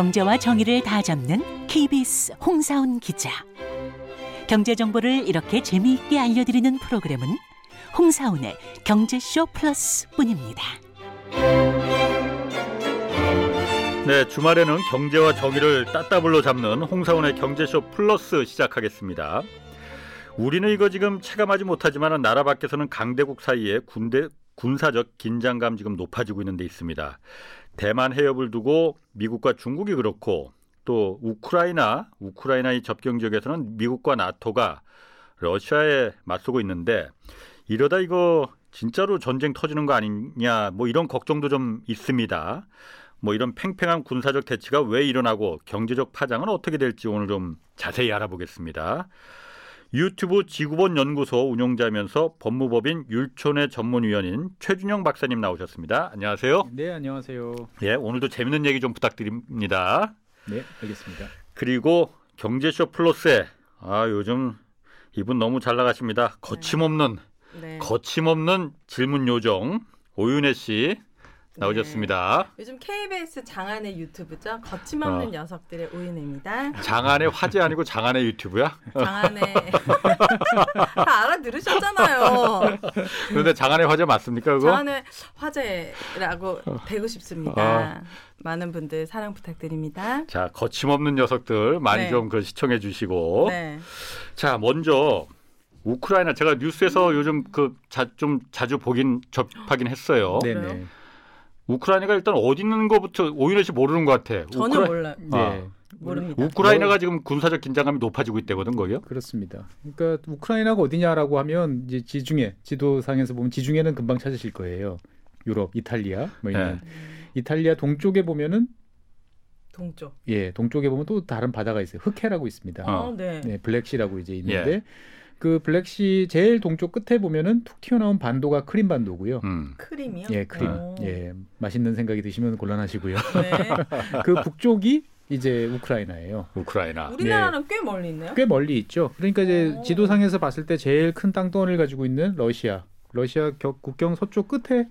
경제와 정의를 다 잡는 KBS 홍사훈 기자. 경제 정보를 이렇게 재미있게 알려드리는 프로그램은 홍사훈의 경제쇼 플러스뿐입니다. 네, 주말에는 경제와 정의를 따따블로 잡는 홍사원의 경제쇼 플러스 시작하겠습니다. 우리는 이거 지금 체감하지 못하지만 나라 밖에서는 강대국 사이에 군대 군사적 긴장감 지금 높아지고 있는 데 있습니다. 대만 해협을 두고 미국과 중국이 그렇고 또 우크라이나 우크라이나의 접경 지역에서는 미국과 나토가 러시아에 맞서고 있는데 이러다 이거 진짜로 전쟁 터지는 거 아니냐 뭐 이런 걱정도 좀 있습니다. 뭐 이런 팽팽한 군사적 대치가 왜 일어나고 경제적 파장은 어떻게 될지 오늘 좀 자세히 알아보겠습니다. 유튜브 지구본 연구소 운영자면서 법무법인 율촌의 전문위원인 최준영 박사님 나오셨습니다. 안녕하세요. 네, 안녕하세요. 예, 오늘도 재밌는 얘기 좀 부탁드립니다. 네, 알겠습니다. 그리고 경제쇼 플러스에 아 요즘 이분 너무 잘 나가십니다. 거침없는 네. 거침없는 질문 요정 오윤혜 씨 나오셨습니다. 요즘 KBS 장안의 유튜브죠. 거침없는 어. 녀석들의 오윤혜입니다. 장안의 화제 아니고 장안의 유튜브야? 장안의 다 알아들으셨잖아요. 그런데 장안의 화제 맞습니까 그거? 장안의 화제라고 되고 싶습니다. 어. 많은 분들 사랑 부탁드립니다. 자 거침없는 녀석들 많이 네. 좀그 시청해 주시고 네. 자 먼저 우크라이나 제가 뉴스에서 요즘 그좀 자주 보긴 접하긴 했어요. 네, 그래요? 네. 우크라이나가 일단 어디 있는 거부터 오윤혜 씨 모르는 것 같아. 전혀 우크라- 몰라요. 네. 아. 모릅니다. 우크라이나가 지금 군사적 긴장감이 높아지고 있다거든 거기요. 그렇습니다. 그러니까 우크라이나가 어디냐라고 하면 이제 지중해 지도상에서 보면 지중해는 금방 찾으실 거예요. 유럽, 이탈리아 뭐 있는 네. 이탈리아 동쪽에 보면은 동쪽. 예, 동쪽에 보면 또 다른 바다가 있어요. 흑해라고 있습니다. 어. 어, 네. 네, 블랙시라고 이제 있는데 예. 그 블랙시 제일 동쪽 끝에 보면은 툭 튀어나온 반도가 크림 반도고요. 음. 크림이요? 예, 크림. 오. 예, 맛있는 생각이 드시면 곤란하시고요. 네. 그 북쪽이 이제 우크라이나예요. 우크라이나. 우리나라는 꽤 멀리 있네요. 꽤 멀리 있죠. 그러니까 이제 오. 지도상에서 봤을 때 제일 큰 땅덩어리를 가지고 있는 러시아, 러시아 격, 국경 서쪽 끝에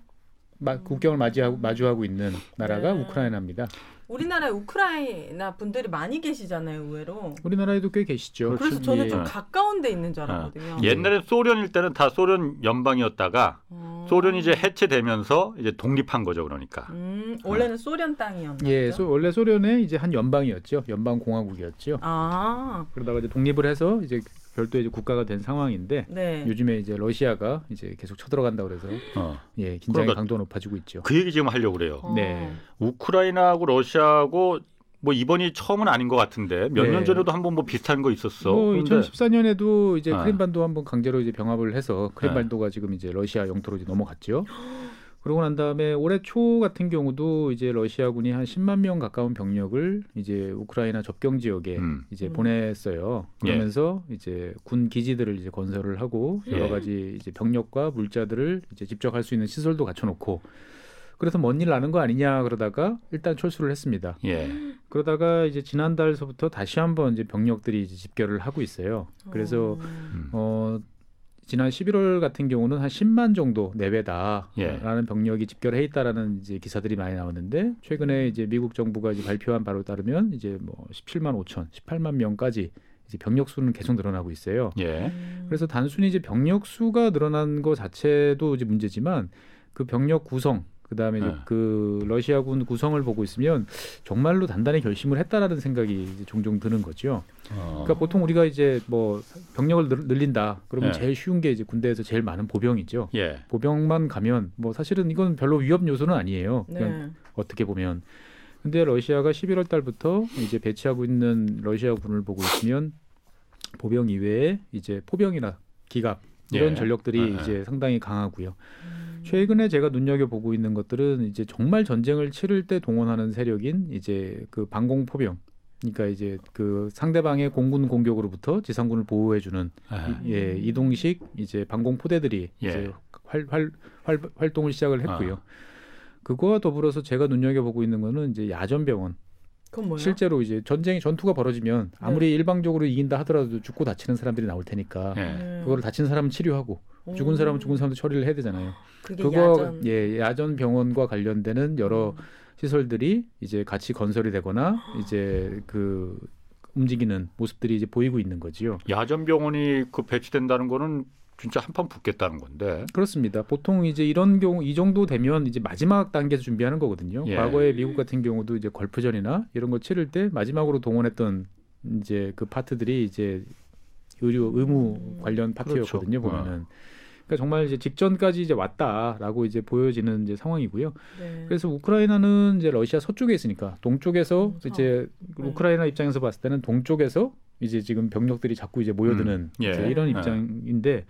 마, 국경을 맞이하고 마주하고 있는 나라가 네. 우크라이나입니다. 우리나라에 우크라이나 분들이 많이 계시잖아요, 의외로. 우리나라에도 꽤 계시죠. 그래서 저는 예. 좀 가까운 데 있는 줄 아, 알았거든요. 옛날에 소련일 때는 다 소련 연방이었다가 어. 소련이 이제 해체되면서 이제 독립한 거죠 그러니까. 음, 원래는 소련 땅이었나요? 예, 소, 원래 소련의 이제 한 연방이었죠. 연방 공화국이었죠. 아, 그러다가 이제 독립을 해서 이제 별도의 이제 국가가 된 상황인데 네. 요즘에 이제 러시아가 이제 계속 쳐들어간다 그래서 어. 예, 긴장의 그러니까 강도가 높아지고 있죠. 그 얘기 지금 하려고 그래요. 어. 네. 우크라이나하고 러시아하고 뭐 이번이 처음은 아닌 것 같은데 몇년 네. 전에도 한번 뭐 비슷한 거 있었어. 뭐 그런데 2014년에도 이제 아. 크림반도 한번 강제로 이제 병합을 해서 네. 크림반도가 지금 이제 러시아 영토로 이제 넘어갔죠. 그러고 난 다음에 올해 초 같은 경우도 이제 러시아군이 한 10만 명 가까운 병력을 이제 우크라이나 접경 지역에 음. 이제 음. 보냈어요. 예. 그러면서 이제 군 기지들을 이제 건설을 하고 여러 예. 가지 이제 병력과 물자들을 이제 집적할 수 있는 시설도 갖춰놓고 그래서 먼일 나는 거 아니냐 그러다가 일단 철수를 했습니다. 예. 그러다가 이제 지난달서부터 다시 한번 이제 병력들이 이제 집결을 하고 있어요. 그래서 음. 음. 어 지난 11월 같은 경우는 한 10만 정도 예. 내외다라는 병력이 집결해 있다라는 이제 기사들이 많이 나오는데 최근에 이제 미국 정부가 이제 발표한 바로 따르면 이제 뭐 17만 5천, 18만 명까지 이제 병력 수는 계속 늘어나고 있어요. 예. 음. 그래서 단순히 이제 병력 수가 늘어난 것 자체도 이제 문제지만 그 병력 구성 그다음에 네. 그 러시아군 구성을 보고 있으면 정말로 단단히 결심을 했다라는 생각이 이제 종종 드는 거죠. 어. 그러니까 보통 우리가 이제 뭐 병력을 늘- 늘린다 그러면 네. 제일 쉬운 게 이제 군대에서 제일 많은 보병이죠. 예. 보병만 가면 뭐 사실은 이건 별로 위협 요소는 아니에요. 그냥 네. 어떻게 보면. 근데 러시아가 11월 달부터 이제 배치하고 있는 러시아 군을 보고 있으면 보병 이외에 이제 포병이나 기갑 이런 예. 전력들이 예, 예. 이제 상당히 강하고요. 음. 최근에 제가 눈여겨 보고 있는 것들은 이제 정말 전쟁을 치를 때 동원하는 세력인 이제 그 방공 포병. 그러니까 이제 그 상대방의 공군 공격으로부터 지상군을 보호해주는 아, 이- 예, 이동식 이제 방공 포대들이 예. 이제 활, 활, 활, 활동을 시작을 했고요. 아. 그거와 더불어서 제가 눈여겨 보고 있는 거는 이제 야전 병원. 그건 뭐예요? 실제로 이제 전쟁이 전투가 벌어지면 아무리 일방적으로 이긴다 하더라도 죽고 다치는 사람들이 나올 테니까 예. 음. 그거를 다친 사람은 치료하고 죽은 사람은 죽은 사람도 처리를 해야 되잖아요. 그게 그거 야전. 예 야전 병원과 관련되는 여러 음. 시설들이 이제 같이 건설이 되거나 이제 그 움직이는 모습들이 이제 보이고 있는 거지요. 야전 병원이 그 배치된다는 거는 진짜 한 판 붙겠다는 건데. 그렇습니다. 보통 이제 이런 경우 이 정도 되면 이제 마지막 단계에서 준비하는 거거든요. 예. 과거에 미국 같은 경우도 이제 걸프전이나 이런 거 치를 때 마지막으로 동원했던 이제 그 파트들이 이제 의료 의무 관련 파트였거든요. 그렇죠. 보면은. 그러니까 정말 이제 직전까지 이제 왔다라고 이제 보여지는 이제 상황이고요. 네. 그래서 우크라이나는 이제 러시아 서쪽에 있으니까 동쪽에서 음, 이제 네. 우크라이나 입장에서 봤을 때는 동쪽에서 이제 지금 병력들이 자꾸 이제 모여드는 음, 예. 이런 예. 입장인데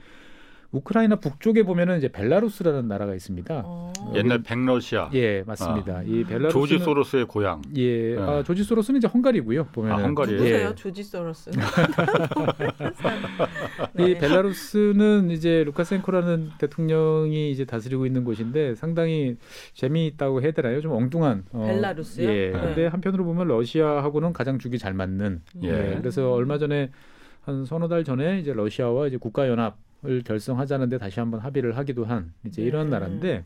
우크라이나 북쪽에 보면은 이제 벨라루스라는 나라가 있습니다. 어. 옛날 백러시아. 예, 맞습니다. 이 벨라루스는 아. 조지 소로스의 고향. 예, 예. 아, 조지 소로스는 이제 헝가리고요. 보면은 아, 헝가리예요? 누구세요? 예. 조지 소로스. 이 벨라루스는 이제 루카센코라는 대통령이 이제 다스리고 있는 곳인데 상당히 재미있다고 해야 되나요? 좀 엉뚱한. 어, 벨라루스요? 예. 네. 근데 한편으로 보면 러시아하고는 가장 죽이 잘 맞는. 음. 예. 예. 그래서 얼마 전에 한 서너 달 전에 이제 러시아와 이제 국가 연합을 결성하자는데 다시 한번 합의를 하기도 한 이제 이런 네. 나라인데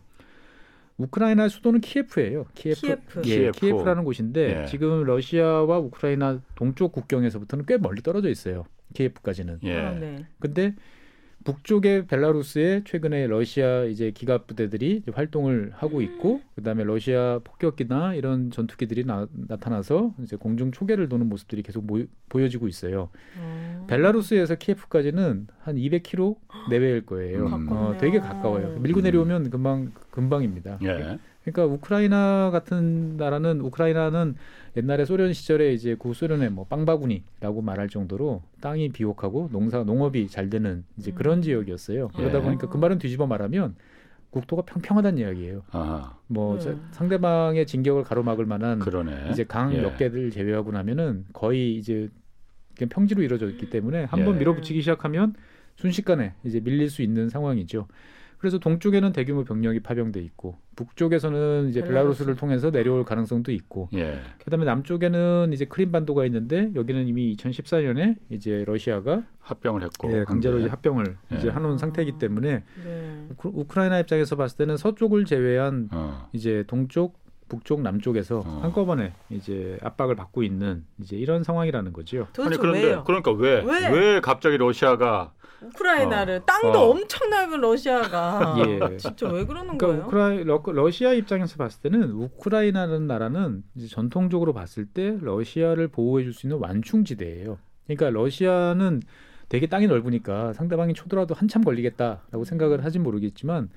우크라이나 수도는 키예프예요. 키예프. 키예프. 예, 키예프. 키예프 라는 곳인데 예. 지금 러시아와 우크라이나 동쪽 국경에서부터는 꽤 멀리 떨어져 있어요. 키예프까지는. 예. 아, 네. 근데 북쪽의 벨라루스에 최근에 러시아 이제 기갑 부대들이 이제 활동을 하고 있고 그다음에 러시아 폭격기나 이런 전투기들이 나, 나타나서 이제 공중 초계를 도는 모습들이 계속 모, 보여지고 있어요. 어. 벨라루스에서 키예프까지는 한 200km 내외일 거예요. 음. 어. 되게 가까워요. 밀고 음. 내려오면 금방 금방입니다. 예. 그러니까 우크라이나 같은 나라는 우크라이나는 옛날에 소련 시절에 이제 구소련의 뭐 빵바구니라고 말할 정도로 땅이 비옥하고 농사 농업이 잘 되는 이제 그런 음. 지역이었어요. 그러다 예. 보니까 그 말은 뒤집어 말하면 국토가 평평하다는 이야기예요. 아하. 뭐 음. 자- 상대방의 진격을 가로막을 만한 그러네. 이제 강 예. 몇 개를 제외하고 나면은 거의 이제 그냥 평지로 이루어져 있기 때문에 한번 예. 밀어붙이기 시작하면 순식간에 이제 밀릴 수 있는 상황이죠. 그래서 동쪽에는 대규모 병력이 파병돼 있고 북쪽에서는 이제 벨라루스. 벨라루스를 통해서 내려올 가능성도 있고 예. 그다음에 남쪽에는 이제 크림반도가 있는데 여기는 이미 2014년에 이제 러시아가 합병을 했고. 예, 강제로 이제 한데. 합병을 예. 이제 해놓은 상태이기 때문에 네. 우크- 우크라이나 입장에서 봤을 때는 서쪽을 제외한 어. 이제 동쪽, 북쪽, 남쪽에서 어. 한꺼번에 이제 압박을 받고 있는 이제 이런 상황이라는 거죠. 아니 그런데 왜요? 그러니까 왜? 왜? 왜 갑자기 러시아가 우크라이나를 어. 땅도 어. 엄청나게 러시아가 예. 진짜 왜 그러는 그러니까 거예요? 우크라이 러, 러시아 입장에서 봤을 때는 우크라이나라는 나라는 전통적으로 봤을 때 러시아를 보호해 줄 수 있는 완충지대예요. 그러니까 러시아는 되게 땅이 넓으니까 상대방이 쳐들어도 한참 걸리겠다라고 생각을 하진 모르겠지만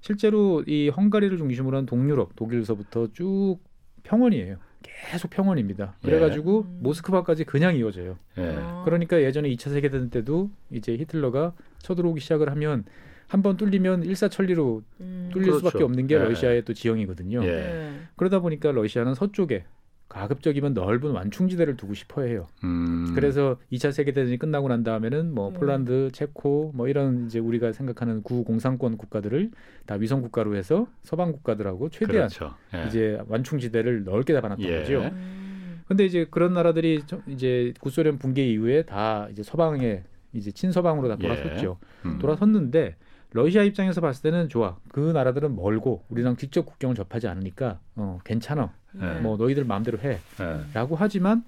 실제로 이 헝가리를 중심으로 한 동유럽 독일서부터 쭉 평원이에요. 계속 평원입니다. 예. 그래가지고 음. 모스크바까지 그냥 이어져요. 예. 어. 그러니까 예전에 2차 세계대전 때도 이제 히틀러가 쳐들어오기 시작을 하면 한 번 뚫리면 일사천리로 음. 뚫릴 그렇죠. 수밖에 없는 게 예. 러시아의 또 지형이거든요. 예. 네. 그러다 보니까 러시아는 서쪽에 가급적이면 넓은 완충지대를 두고 싶어 해요. 음. 그래서 2차 세계대전이 끝나고 난 다음에는 뭐 음. 폴란드, 체코 뭐 이런 이제 우리가 생각하는 구공산권 국가들을 다 위성 국가로 해서 서방 국가들하고 최대한 그렇죠. 예. 이제 완충지대를 넓게 잡아놨던 예. 거죠. 음. 근데 이제 그런 나라들이 저- 이제 구소련 붕괴 이후에 다 이제 서방에 이제 친서방으로 다 예. 돌아섰죠. 음. 돌아섰는데 러시아 입장에서 봤을 때는 좋아. 그 나라들은 멀고 우리랑 직접 국경을 접하지 않으니까 어, 괜찮아. 네. 뭐 너희들 마음대로 예. 해라고 하지만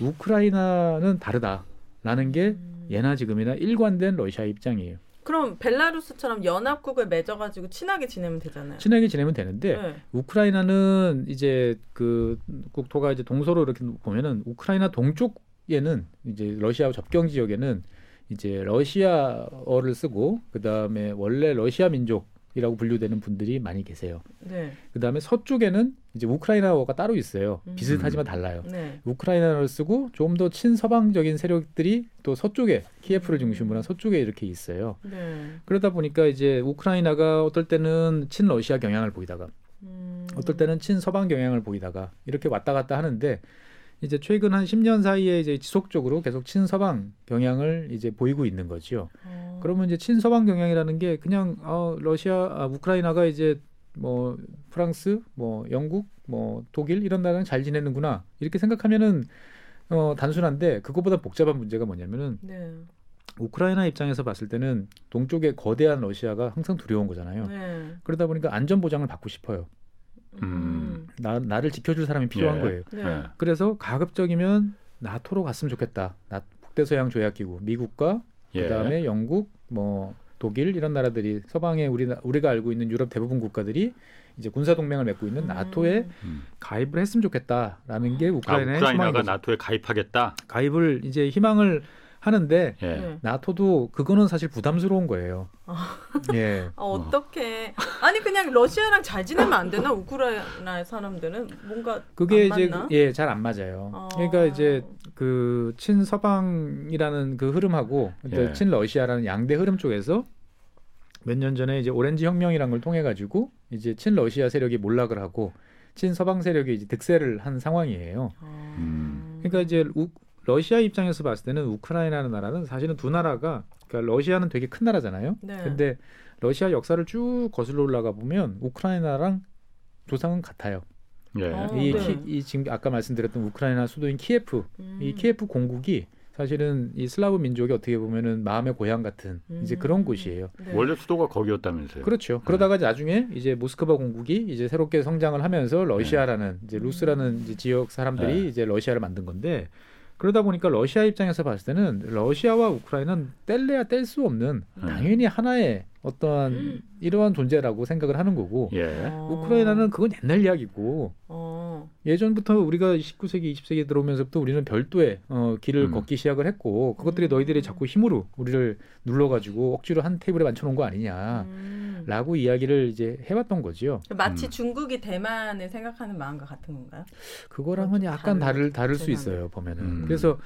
우크라이나는 다르다라는 게 음. 예나 지금이나 일관된 러시아 입장이에요. 그럼 벨라루스처럼 연합국을 맺어가지고 친하게 지내면 되잖아요. 친하게 지내면 되는데 네. 우크라이나는 이제 그 국토가 이제 동서로 이렇게 보면은 우크라이나 동쪽에는 이제 러시아 접경 지역에는 이제 러시아어를 쓰고 그 다음에 원래 러시아 민족이라고 분류되는 분들이 많이 계세요. 네. 그 다음에 서쪽에는 이제 우크라이나어가 따로 있어요. 음. 비슷하지만 달라요. 네. 우크라이나어를 쓰고 좀 더 친서방적인 세력들이 또 서쪽에 키예프를 중심으로 한 서쪽에 이렇게 있어요. 네. 그러다 보니까 이제 우크라이나가 어떨 때는 친러시아 경향을 보이다가 음. 어떨 때는 친서방 경향을 보이다가 이렇게 왔다 갔다 하는데 이제 최근 한 10년 사이에 이제 지속적으로 계속 친서방 경향을 이제 보이고 있는 거지요. 어. 그러면 이제 친서방 경향이라는 게 그냥 어 러시아 아, 우크라이나가 이제 뭐 프랑스, 뭐 영국, 뭐 독일 이런 나라랑 잘 지내는구나 이렇게 생각하면은 어 단순한데 그것보다 복잡한 문제가 뭐냐면은 네. 우크라이나 입장에서 봤을 때는 동쪽에 거대한 러시아가 항상 두려운 거잖아요. 네. 그러다 보니까 안전 보장을 받고 싶어요. 음. 나, 나를 지켜줄 사람이 필요한 예. 거예요. 네. 예. 그래서 가급적이면 나토로 갔으면 좋겠다. 나, 북대서양 조약 기구 미국과 예. 그다음에 영국, 뭐 독일 이런 나라들이 서방에 우리 우리가 알고 있는 유럽 대부분 국가들이 이제 군사 동맹을 맺고 있는 나토에 음. 가입을 했으면 좋겠다라는 게 아, 우크라이나의 우크라이나가 희망인 거죠. 나토에 가입하겠다. 가입을 이제 희망을 하는데 예. 네. 나토도 그거는 사실 부담스러운 거예요. 예. 아, 어떻게? 아니 그냥 러시아랑 잘 지내면 안 되나? 우크라이나 사람들은 뭔가 그게 안 이제? 예 잘 안 맞아요. 어. 그러니까 이제 그 친서방이라는 그 흐름하고 예. 친러시아라는 양대 흐름 쪽에서 몇 년 전에 이제 오렌지 혁명이란 걸 통해 가지고 이제 친러시아 세력이 몰락을 하고 친서방 세력이 이제 득세를 한 상황이에요. 어. 음. 그러니까 이제 우, 러시아 입장에서 봤을 때는 우크라이나라는 나라는 사실은 두 나라가 그러니까 러시아는 되게 큰 나라잖아요. 네. 근데 러시아 역사를 쭉 거슬러 올라가 보면 우크라이나랑 조상은 같아요. 예. 어. 이, 네. 키, 이 지금 아까 말씀드렸던 우크라이나 수도인 키예프, 음. 이 키예프 공국이 사실은 이 슬라브 민족이 어떻게 보면은 마음의 고향 같은 이제 음. 그런 곳이에요. 네. 원래 수도가 거기였다면서요. 그렇죠. 그러다가 나중에 이제 모스크바 공국이 이제 새롭게 성장을 하면서 러시아라는 이제 루스라는 이제 지역 사람들이 네. 이제 러시아를 만든 건데 그러다 보니까 러시아 입장에서 봤을 때는 러시아와 우크라이나는 뗄래야 뗄 수 없는 음. 당연히 하나의 어떠한 이러한 존재라고 생각을 하는 거고 예. 어. 우크라이나는 그건 옛날 이야기고 어. 예전부터 우리가 19세기, 20세기 들어오면서부터 우리는 별도의 어, 길을 음. 걷기 시작을 했고 그것들이 음. 너희들이 자꾸 힘으로 우리를 눌러가지고 억지로 한 테이블에 맞춰놓은 거 아니냐라고 음. 이야기를 이제 해왔던 거지요. 마치 음. 중국이 대만을 생각하는 마음과 같은 건가요? 그거랑은 좀 약간 다를. 다를 수. 있어요 보면은. 음. 그래서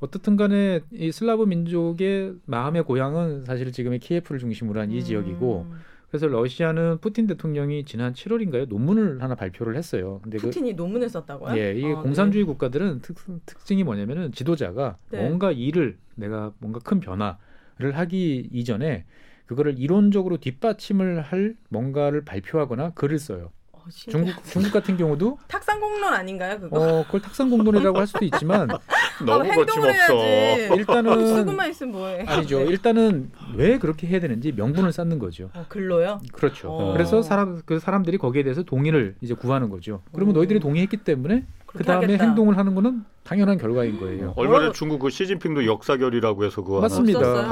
어떻든 간에 이 슬라브 민족의 마음의 고향은 사실 지금의 키예프를 중심으로 한이 음. 지역이고 그래서 러시아는 푸틴 대통령이 지난 7월인가요 논문을 하나 발표를 했어요. 근데 그 푸틴이 논문을 썼다고요? 예, 이게 아, 공산주의 국가들은 특, 특징이 뭐냐면은 지도자가 네. 뭔가 일을 내가 뭔가 큰 변화를 하기 이전에 그거를 이론적으로 뒷받침을 할 뭔가를 발표하거나 글을 써요. 어. 중국 중국 같은 경우도 탁상공론 아닌가요 그거? 어 그걸 탁상공론이라고 할 수도 있지만 너무 아, 거침없어. 일단은 쓰고만 있으면 뭐해? 아니죠. 일단은 왜 그렇게 해야 되는지 명분을 쌓는 거죠. 어, 글로요? 그렇죠. 어. 그래서 사람 그 사람들이 거기에 대해서 동의를 이제 구하는 거죠. 그러면 어. 너희들이 동의했기 때문에 그 다음에. 행동을 하는 거는 당연한 결과인 거예요. 얼마 전에 뭐라고- 중국 그 시진핑도 역사결이라고 해서 그거 하나 맞습니다. 예.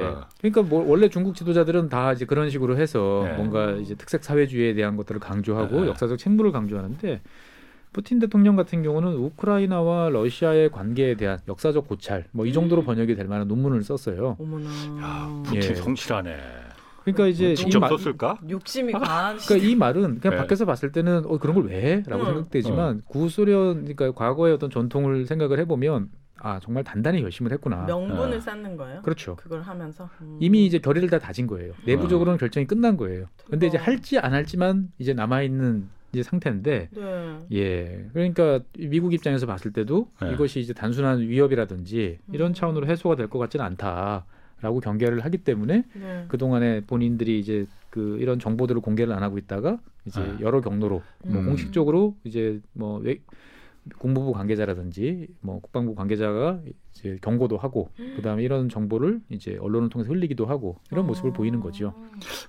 바뀌었어. 그러니까 뭐 원래 중국 지도자들은 다 이제 그런 식으로 해서 네. 뭔가 이제 특색 사회주의에 대한 것들을 강조하고 네. 역사적 책무를 강조하는데 푸틴 대통령 같은 경우는 우크라이나와 러시아의 관계에 대한 역사적 고찰 뭐 이 정도로 번역이 될 만한 논문을 썼어요. 어머나. 야, 푸틴 예. 성실하네. 그러니까 이제 이 직접 말- 썼을까? 욕심이 과한. 그러니까 이 말은 그냥 네. 밖에서 봤을 때는 어 그런 걸왜 해?라고 응. 생각되지만 구소련 그러니까 과거의 어떤 전통을 생각을 해보면 아 정말 단단히 결심을 했구나. 명분을 아. 쌓는 거예요? 그렇죠. 그걸 하면서 음. 이미 이제 결의를 다 다진 거예요. 내부적으로는 결정이 끝난 거예요. 근데 이제. 할지 안 할지만 이제 남아 있는 이제 상태인데 네. 예. 그러니까 미국 입장에서 봤을 때도 네. 이것이 이제 단순한 위협이라든지 이런 음. 차원으로 해소가 될 것 같지는 않다 라고 경계를 하기 때문에 네. 그동안에 본인들이 이제 그 이런 정보들을 공개를 안 하고 있다가 이제 네. 여러 경로로 뭐 음. 공식적으로 이제 뭐 외, 국무부 관계자라든지 뭐 국방부 관계자가 이제 경고도 하고 그다음에 이런 정보를 이제 언론을 통해서 흘리기도 하고 이런 모습을 어. 보이는 거죠.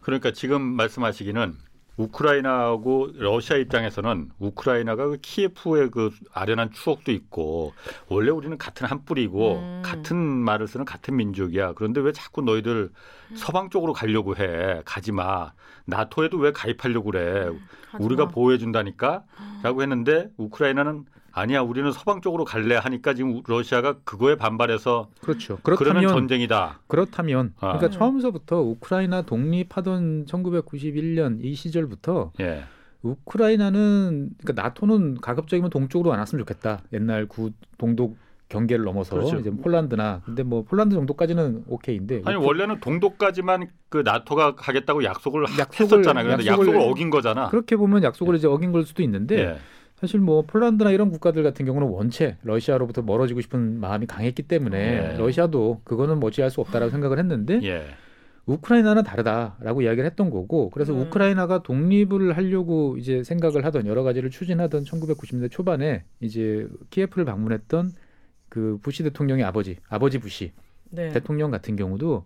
그러니까 지금 말씀하시기는 우크라이나하고 러시아 입장에서는 우크라이나가 그 키예프의 그 아련한 추억도 있고 원래 우리는 같은 한 뿌리고 음. 같은 말을 쓰는 같은 민족이야. 그런데 왜 자꾸 너희들 서방 쪽으로 가려고 해? 가지 마. 나토에도 왜 가입하려고 그래? 하지 우리가 마. 보호해 준다니까라고 했는데 우크라이나는 아니야. 우리는 서방 쪽으로 갈래 하니까 지금 러시아가 그거에 반발해서 그렇죠. 그렇다면 전쟁이다. 그렇다면 아. 그러니까 음. 처음서부터 우크라이나 독립하던 1991년 이 시절부터 예. 우크라이나는 그러니까 나토는 가급적이면 동쪽으로 안 왔으면 좋겠다. 옛날 구 동독 경계를 넘어서 그렇죠. 이제 폴란드나 근데 뭐 폴란드 정도까지는 오케이인데 아니 우크- 원래는 동독까지만 그 나토가 하겠다고 약속을, 약속을- 했었잖아요. 그런데 약속을- 약속을, 어긴 거잖아. 그렇게 보면 약속을 이제 어긴 걸 수도 있는데 예. 사실 뭐 폴란드나 이런 국가들 같은 경우는 원체 러시아로부터 멀어지고 싶은 마음이 강했기 때문에 예. 러시아도 그거는 머지할 수 없다라고 생각을 했는데 예. 우크라이나는 다르다라고 이야기를 했던 거고 그래서 음. 우크라이나가 독립을 하려고 이제 생각을 하던 여러 가지를 추진하던 1990년대 초반에 이제 키예프를 방문했던 그 부시 대통령의 아버지 아버지 부시 네. 대통령 같은 경우도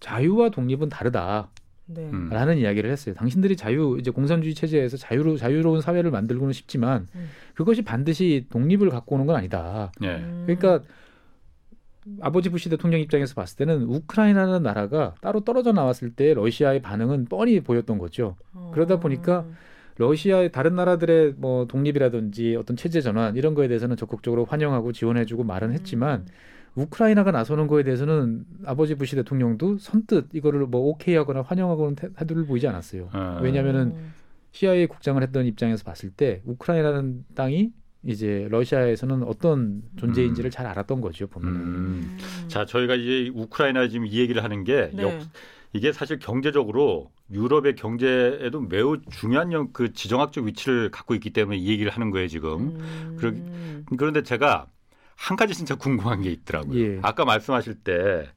자유와 독립은 다르다. 네. 음. 라는 이야기를 했어요. 당신들이 자유 이제 공산주의 체제에서 자유로 자유로운 사회를 만들고는 싶지만 음. 그것이 반드시 독립을 갖고 오는 건 아니다. 예. 음. 그러니까 아버지 부시 대통령 입장에서 봤을 때는 우크라이나라는 나라가 따로 떨어져 나왔을 때 러시아의 반응은 뻔히 보였던 거죠. 어. 그러다 보니까 러시아의 다른 나라들의 뭐 독립이라든지 어떤 체제 전환 이런 거에 대해서는 적극적으로 환영하고 지원해주고 말은 했지만 우크라이나가 나서는 거에 대해서는 아버지 부시 대통령도 선뜻 이거를 뭐 오케이하거나 환영하고는 태- 태도를 보이지 않았어요. 어. 왜냐하면은 음. CIA 국장을 했던 입장에서 봤을 때 우크라이나라는 땅이 이제 러시아에서는 어떤 존재인지를 잘 알았던 거죠 보면은. 음. 자, 저희가 이제 우크라이나 지금 이 얘기를 하는 게 네. 역, 이게 사실 경제적으로 유럽의 경제에도 매우 중요한 영- 그 지정학적 위치를 갖고 있기 때문에 이 얘기를 하는 거예요 지금. 음. 그러- 그런데 제가 한 가지 진짜 궁금한 게 있더라고요. 예. 아까 말씀하실 때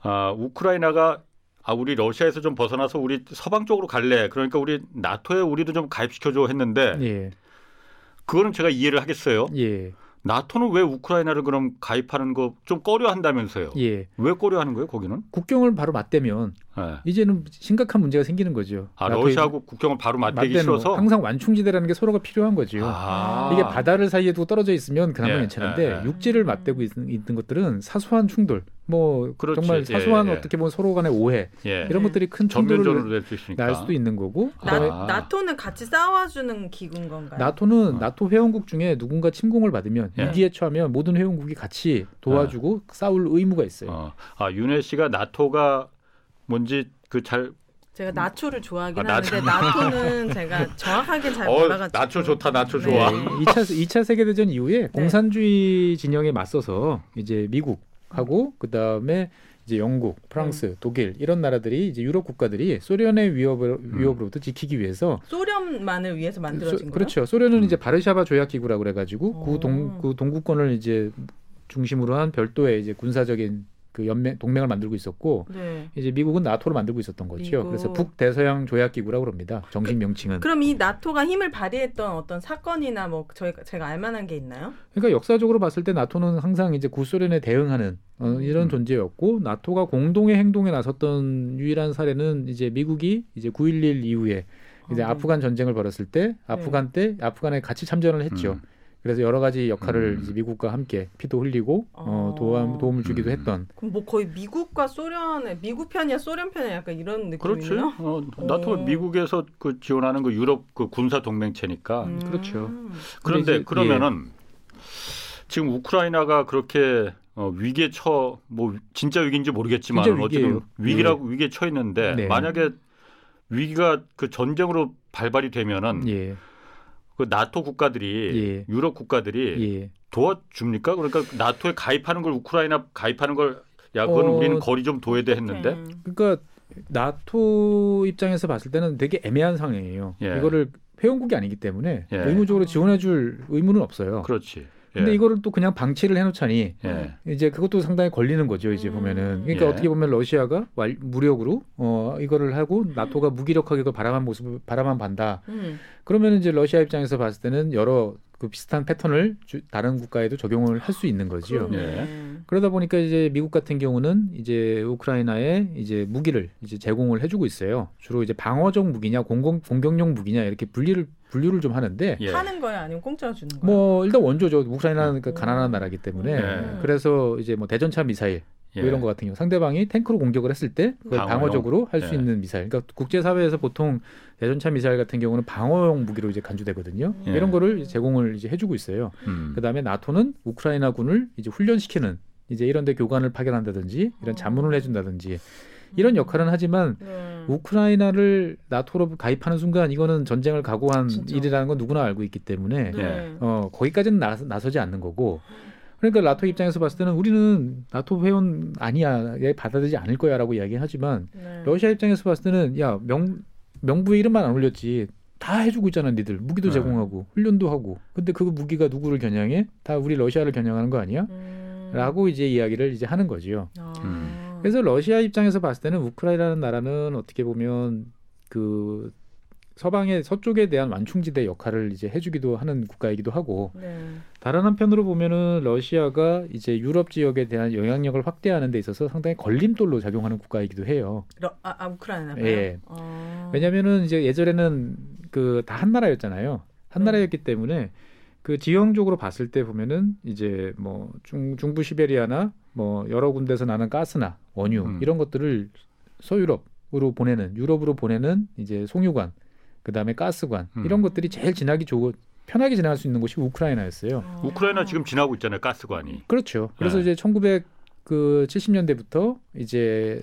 아, 우크라이나가 아 우리 러시아에서 좀 벗어나서 우리 서방 쪽으로 갈래. 그러니까 우리 나토에 우리도 좀 가입시켜줘 했는데 예, 그거는 제가 이해를 하겠어요. 예, 나토는 왜 우크라이나를 그럼 가입하는 거 좀 꺼려 한다면서요? 예. 왜 꺼려 하는 거예요? 거기는? 국경을 바로 맞대면 예. 이제는 심각한 문제가 생기는 거죠. 아 러시아하고 국경을 바로 맞대기 싫어서. 항상 완충지대라는 게 서로가 필요한 거죠. 아. 이게 바다를 사이에 두고 떨어져 있으면 그나마 예, 괜찮은데 예, 예. 육지를 맞대고 있, 는 것들은 사소한 충돌, 뭐 그렇지. 정말 예, 사소한 예. 어떻게 보면 서로 간의 오해 예. 이런 것들이 큰 충돌을. 날 수도 있는 거고 나, 아. 나토는 같이 싸워주는 기구인 건가요? 나토는 어. 나토 회원국 중에 누군가 침공을 받으면 예. 위기에 처하면 모든 회원국이 같이 도와주고 싸울 의무가 있어요. 어. 아 윤혜 씨가 나토가 뭔지 그잘 제가 나초를 좋아하긴 아, 하는데 나토는 제가 정확하게 잘 어, 몰라가지고 나초 좋다, 나초 네. 좋아. 네, 2차 2차 세계 대전 이후에 공산주의 진영에 맞서서 이제 미국 하고 그 다음에 이제 영국, 프랑스, 독일 이런 나라들이 이제 유럽 국가들이 소련의 위협을 위협으로부터 지키기 위해서 소련만을 위해서 만들어진 소-? 그렇죠. 소련은 음. 이제 바르샤바 조약 기구라고 그래가지고 어. 그동 그 동구권을 이제 중심으로 한 별도의 이제 군사적인 그 연맹 동맹을 만들고 있었고 네. 이제 미국은 나토를 만들고 있었던 거죠. 미국. 그래서 북대서양 조약 기구라고 합니다. 정식 명칭은. 그럼 이 나토가 힘을 발휘했던 어떤 사건이나 뭐 저희가 제가 알 만한 게 있나요? 그러니까 역사적으로 봤을 때 나토는 항상 이제 구소련에 대응하는 어, 이런 음. 존재였고 나토가 공동의 행동에 나섰던 유일한 사례는 이제 미국이 이제 9.11 이후에 이제 어, 네. 아프간 전쟁을 벌였을 때 아프간 때 아프간에 같이 참전을 했죠. 음. 그래서 여러 가지 역할을 음. 이제 미국과 함께 피도 흘리고 어, 어. 도움 도움을 주기도 음. 했던 그럼 뭐 거의 미국과 소련의 미국 편이야 소련 편이야 약간 이런 그렇지. 느낌이네요. 어, 나토가 어. 미국에서 그 지원하는 그 유럽 그 군사 동맹체니까. 음. 그렇죠. 그런데 이제- 그러면은 지금 우크라이나가 그렇게 어, 위기에 처, 뭐 진짜 위기인지 모르겠지만 진짜 어쨌든. 위기라고 위기에 처 있는데 네. 만약에 위기가 그 전쟁으로 발발이 되면은 예, 그 나토 국가들이 예. 유럽 국가들이 예. 도와줍니까? 그러니까 나토에 가입하는 걸 우크라이나 가입하는 걸 야, 그거는 어, 우리는 거리 좀 둬야 돼 했는데. 음. 그러니까 나토 입장에서 봤을 때는 되게 애매한 상황이에요. 예. 이거를 회원국이 아니기 때문에 예. 의무적으로 지원해줄 의무는 없어요. 그렇지. 근데 예. 이거를 또 그냥 방치를 해놓자니 예. 이제 그것도 상당히 걸리는 거죠. 이제 음. 보면은 그러니까 예. 어떻게 보면 러시아가 완- 무력으로 어 이거를 하고 나토가 무기력하게 그걸 바라만 모습을 바라만 반다. 음. 그러면 이제 러시아 입장에서 봤을 때는 여러 그 비슷한 패턴을 주- 다른 국가에도 적용을 할 수 있는 거지요. 그러네. 그러다 보니까 이제 미국 같은 경우는 이제 우크라이나에 이제 무기를 이제 제공을 해주고 있어요. 주로 이제 방어적 무기냐 공공 공격용 무기냐 이렇게 분리를 분류를 좀 하는데 예. 파는 거야 아니면 공짜로 주는 거야? 뭐 일단 원조죠. 우크라이나는 그 음. 가난한 나라이기 때문에 예. 그래서 이제 뭐 대전차 미사일 뭐 예. 이런 거 같은 경우 상대방이 탱크로 공격을 했을 때 그걸 방어용? 방어적으로 할수 예. 있는 미사일. 그러니까 국제 사회에서 보통 대전차 미사일 같은 경우는 방어용 무기로 이제 간주되거든요. 예. 이런 거를 제공을 이제 해주고 있어요. 음. 그다음에 나토는 우크라이나군을 이제 훈련시키는 이제 이런데 교관을 파견한다든지 이런 어. 자문을 해준다든지 이런 역할은 하지만 네. 우크라이나를 나토로 가입하는 순간 이거는 전쟁을 각오한 진짜. 일이라는 건 누구나 알고 있기 때문에 네. 어 거기까지는 나, 나서지 않는 거고 그러니까 나토 입장에서 봤을 때는 우리는 나토 회원 아니야 얘 받아들이지 않을 거야라고 이야기하지만 네. 러시아 입장에서 봤을 때는 야 명 명부에 이름만 안 올렸지 다 해주고 있잖아 니들 무기도 네. 제공하고 훈련도 하고 근데 그 무기가 누구를 겨냥해 다 우리 러시아를 겨냥하는 거 아니야? 음. 라고 이제 이야기를 이제 하는 거지요. 아. 음. 그래서 러시아 입장에서 봤을 때는 우크라이나라는 나라는 어떻게 보면 그 서방의 서쪽에 대한 완충지대 역할을 이제 해주기도 하는 국가이기도 하고 네. 다른 한편으로 보면은 러시아가 이제 유럽 지역에 대한 영향력을 확대하는 데 있어서 상당히 걸림돌로 작용하는 국가이기도 해요. 러, 아, 아 우크라이나가요? 예. 어. 왜냐면은 이제 예전에는 그 다 한 나라였잖아요. 한 음. 나라였기 때문에 그 지형적으로 봤을 때 보면은 이제 뭐 중, 중부 시베리아나 뭐 여러 군데서 나는 가스나 원유 음. 이런 것들을 서유럽 으로 보내는 유럽으로 보내는 이제 송유관 그다음에 가스관 음. 이런 것들이 제일 지나기 좋고 편하게 지나갈 수 있는 곳이 우크라이나였어요. 어. 우크라이나 지금 지나고 있잖아요. 가스관이. 그렇죠. 그래서 네. 이제 1900 그 70년대부터 이제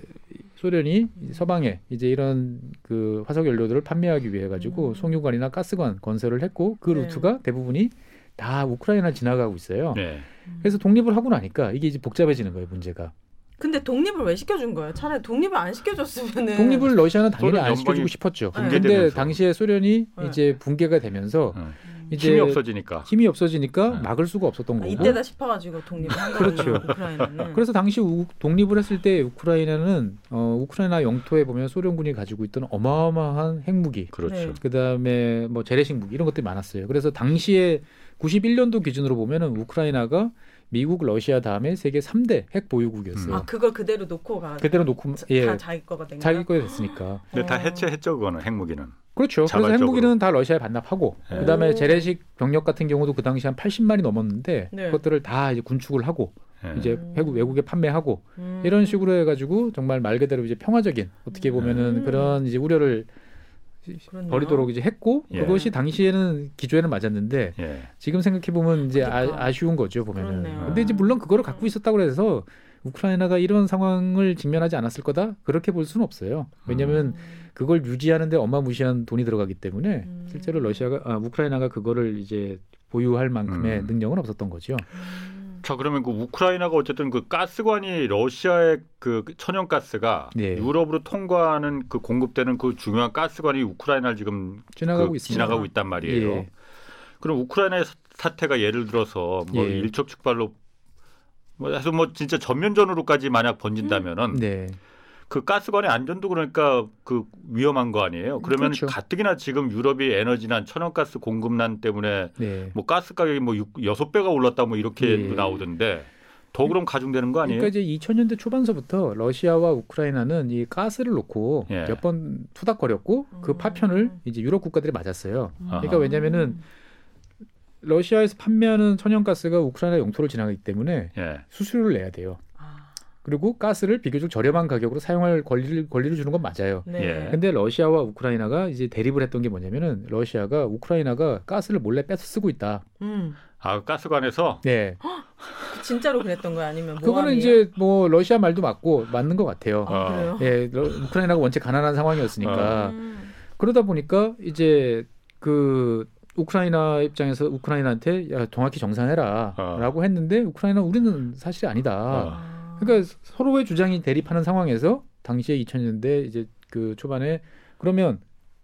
소련이 서방에 이제 이런 그 화석 연료들을 판매하기 위해 가지고 음. 송유관이나 가스관 건설을 했고 그 네. 루트가 대부분이 다 우크라이나 지나가고 있어요. 네. 그래서 독립을 하고 나니까 이게 이제 복잡해지는 거예요, 문제가. 근데 독립을 왜 시켜준 거예요? 차라리 독립을 안 시켜줬으면은 독립을 러시아는 당연히 안 시켜주고 싶었죠. 근데. 당시에 소련이 네. 이제 붕괴가 되면서 어. 이제 힘이 없어지니까. 힘이 없어지니까 네. 막을 수가 없었던 아, 거고. 이때다 싶어가지고 독립을 한 거예요. 그렇죠. 우크라이나는. 그래서 당시 우- 독립을 했을 때 우크라이나는 어, 우크라이나 영토에 보면 소련군이 가지고 있던 어마어마한 핵무기, 그렇죠. 네. 그다음에 뭐 재래식 무기 이런 것들이 많았어요. 그래서 당시에 91년도 기준으로 보면은 우크라이나가 미국, 러시아 다음에 세계 3대 핵 보유국이었어요. 음. 아 그걸 그대로 놓고 가. 그대로 놓고 자- 예 다 자기 거가 된 자기? 거에 됐으니까. 근데 다 어. 해체했죠, 그거는 핵무기는. 그렇죠. 그래서 자발적으로. 핵무기는 다 러시아에 반납하고 네. 그다음에 오. 재래식 병력 같은 경우도 그 당시 한 80만이 넘었는데 네. 그것들을 다 이제 군축을 하고 예. 이제 음. 외국 외국에 판매하고 음. 이런 식으로 해가지고 정말 말 그대로 이제 평화적인 어떻게 보면은 음. 그런 이제 우려를 그렇네요. 버리도록 이제 했고 예. 그것이 당시에는 기조에는 맞았는데 예. 지금 생각해 보면 이제 그러니까. 아, 쉬운 거죠 보면은. 그렇네요. 근데 이제 물론 그거를 갖고 있었다고 해서 우크라이나가 이런 상황을 직면하지 않았을 거다 그렇게 볼 수는 없어요. 왜냐하면 음. 그걸 유지하는데 어마무시한 돈이 들어가기 때문에 음. 실제로 러시아가 아, 우크라이나가 그거를 이제 보유할 만큼의 음. 능력은 없었던 거죠. 음. 자 그러면 그 우크라이나가 어쨌든 그 가스관이 러시아의 그 천연가스가 네. 유럽으로 통과하는 그 공급되는 그 중요한 가스관이 우크라이나를 지금 지나가고 그. 지나가고 있단 말이에요. 예. 그럼 우크라이나의 사- 사태가 예를 들어서 뭐 예. 일촉즉발로 뭐 해서 뭐 진짜 전면전으로까지 만약 번진다면은 네. 그 가스관의 안전도 그러니까 그 위험한 거 아니에요. 그러면 그렇죠. 가뜩이나 지금 유럽이 에너지난 천연가스 공급난 때문에 네. 뭐 가스 가격이 뭐 육- 여섯 배가 올랐다 뭐 이렇게 예. 나오던데 더 그럼 가중되는 거 아니에요? 그러니까 이제 2000년대 초반서부터 러시아와 우크라이나는 이 가스를 놓고 예. 몇번 투닥거렸고 그 음. 파편을 이제 유럽 국가들이 맞았어요. 아하. 그러니까 왜냐면은 러시아에서 판매하는 천연가스가 우크라이나 영토를 지나가기 때문에 예. 수수료를 내야 돼요. 아, 그리고 가스를 비교적 저렴한 가격으로 사용할 권리를 권리를 주는 건 맞아요. 네. 예. 근데 러시아와 우크라이나가 이제 대립을 했던 게 뭐냐면은 러시아가 우크라이나가 가스를 몰래 뺏어 쓰고 있다. 음. 아 가스관에서 네. 진짜로 그랬던 거야 아니면 그거는 모함이에요? 이제 뭐 러시아 말도 맞고 맞는 것 같아요. 아, 어. 그래요? 예, 러- 우크라이나가 원체 가난한 상황이었으니까 음. 그러다 보니까 이제 그 우크라이나 입장에서 우크라이나한테 야 정확히 정산해라라고 어. 했는데 우크라이나 우리는 사실이 아니다. 어. 아. 그러니까 서로의 주장이 대립하는 상황에서 당시에 2000년대 이제 그 초반에 그러면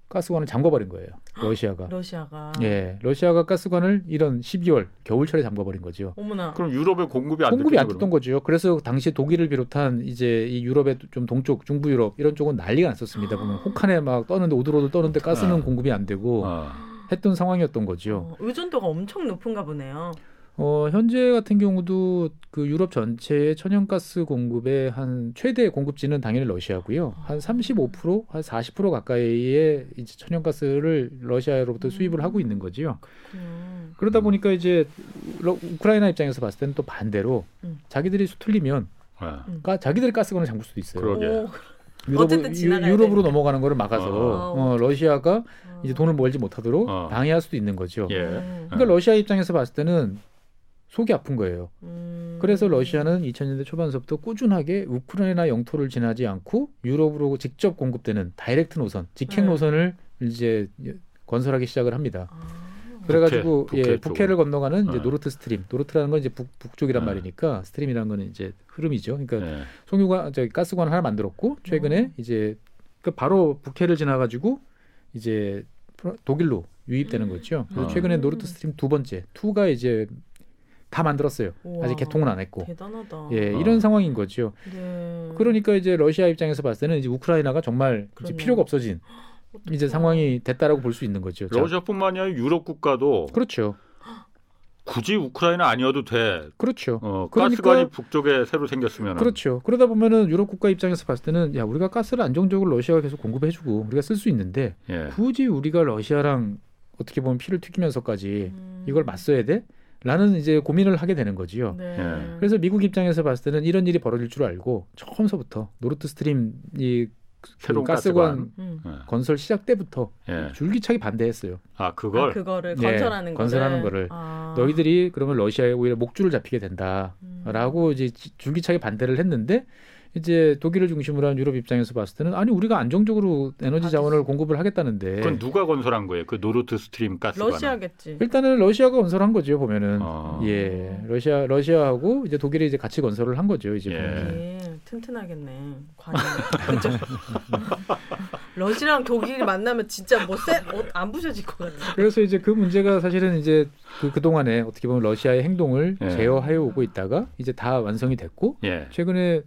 가스관을 잠궈버린 거예요. 러시아가. 러시아가 예, 러시아가 가스관을 이런 12월 겨울철에 잠궈버린 거죠. 어머나 그럼 유럽의 공급이 안 공급이 안 됐겠죠, 됐던 거죠. 그래서 당시 독일을 비롯한 이제 이 유럽의 좀 동쪽, 중부 유럽 이런 쪽은 난리가 났었습니다. 보면 혹한에 막 떠는데 오들오들 떠는데 가스는 아. 공급이 안 되고. 어. 했던 상황이었던 거죠. 어, 의존도가 엄청 높은가 보네요. 어, 현재 같은 경우도 그 유럽 전체의 천연가스 공급의 한 최대 공급지는 당연히 러시아고요. 한 35%, 한 40% 가까이의 이제 천연가스를 러시아로부터 수입을 하고 있는 거지요. 음. 그러다 보니까 이제 러- 우크라이나 입장에서 봤을 때는 또 반대로 음. 자기들이 수틀리면 예. 가, 자기들이 가스관을 잠글 수도 있어요. 그러게. 오, 유럽, 어쨌든 지나가야 유럽 으로 되니까. 넘어가는 거를 막아서 어. 어, 러시아가 어. 이제 돈을 벌지 못하도록 어. 방해할 수도 있는 거죠. 예. 음. 그러니까 러시아 입장에서 봤을 때는 속이 아픈 거예요. 음. 그래서 러시아는 2000년대 초반서부터 꾸준하게 우크라이나 영토를 지나지 않고 유럽으로 직접 공급되는 direct 노선, 직행 네. 노선을 이제 건설하기 시작을 합니다. 아. 그래가지고 북해 예, 쪽으로. 북해를 건너가는 이제 어. 노르트 스트림. 노르트라는 건 이제 북, 북쪽이란 네. 말이니까 stream이라는 거는 이제 흐름이죠. 그러니까 예. 송유관 저기 가스관 하나 만들었고 최근에 음. 이제 그 바로 북해를 지나가지고 이제 독일로 유입되는 거죠. 그래서 어. 최근에 노르트 스트림 두 번째 two가 이제 다 만들었어요. 우와. 아직 개통은 안 했고. 대단하다. 예, 어. 이런 상황인 거죠. 네. 그러니까 이제 러시아 입장에서 봤을 때는 이제 우크라이나가 정말 이제. 필요가 없어진 이제 상황이 됐다라고 볼 수 있는 거죠. 자, 러시아뿐만이 아니라 유럽 국가도 그렇죠. 굳이 우크라이나 아니어도 돼. 그렇죠. 어, 그러니까- 가스관이 북쪽에 새로 생겼으면 그렇죠. 그러다 보면은 유럽 국가 입장에서 봤을 때는 야 우리가 가스를 안정적으로 러시아가 계속 공급해주고 우리가 쓸 수 있는데 예. 굳이 우리가 러시아랑 어떻게 보면 피를 튀기면서까지 음. 이걸 맞서야 돼? 라는 이제 고민을 하게 되는 거지요. 네. 예. 그래서 미국 입장에서 봤을 때는 이런 일이 벌어질 줄 알고 처음서부터 노르트 스트림 이 새로운 가스관 음. 예. 건설 시작 때부터 예. 줄기차게 반대했어요. 아 아, 그걸 그거를 예, 건설하는 거를 건설하는 거를. 아. 너희들이 그러면 러시아에 오히려 목줄을 잡히게 된다라고 음. 이제 지- 줄기차게 반대를 했는데 이제 독일을 중심으로 한 유럽 입장에서 봤을 때는 아니 우리가 안정적으로 에너지 자원을 공급을 하겠다는데 그건 누가 건설한 거예요? 그 노르트 스트림 가스관. 러시아겠지. 일단은 러시아가 건설한 거죠 보면은 어. 예 러시아 러시아하고 이제 독일이 이제 같이 건설을 한 거죠 이제 예. 예, 튼튼하겠네. 관이. 그죠? 러시아랑 독일이 만나면 진짜 뭐쎄안 부셔질 것 같아. 그래서 이제 그 문제가 사실은 이제 그 그 동안에 어떻게 보면 러시아의 행동을 예. 제어해 오고 있다가 이제 다 완성이 됐고 예. 최근에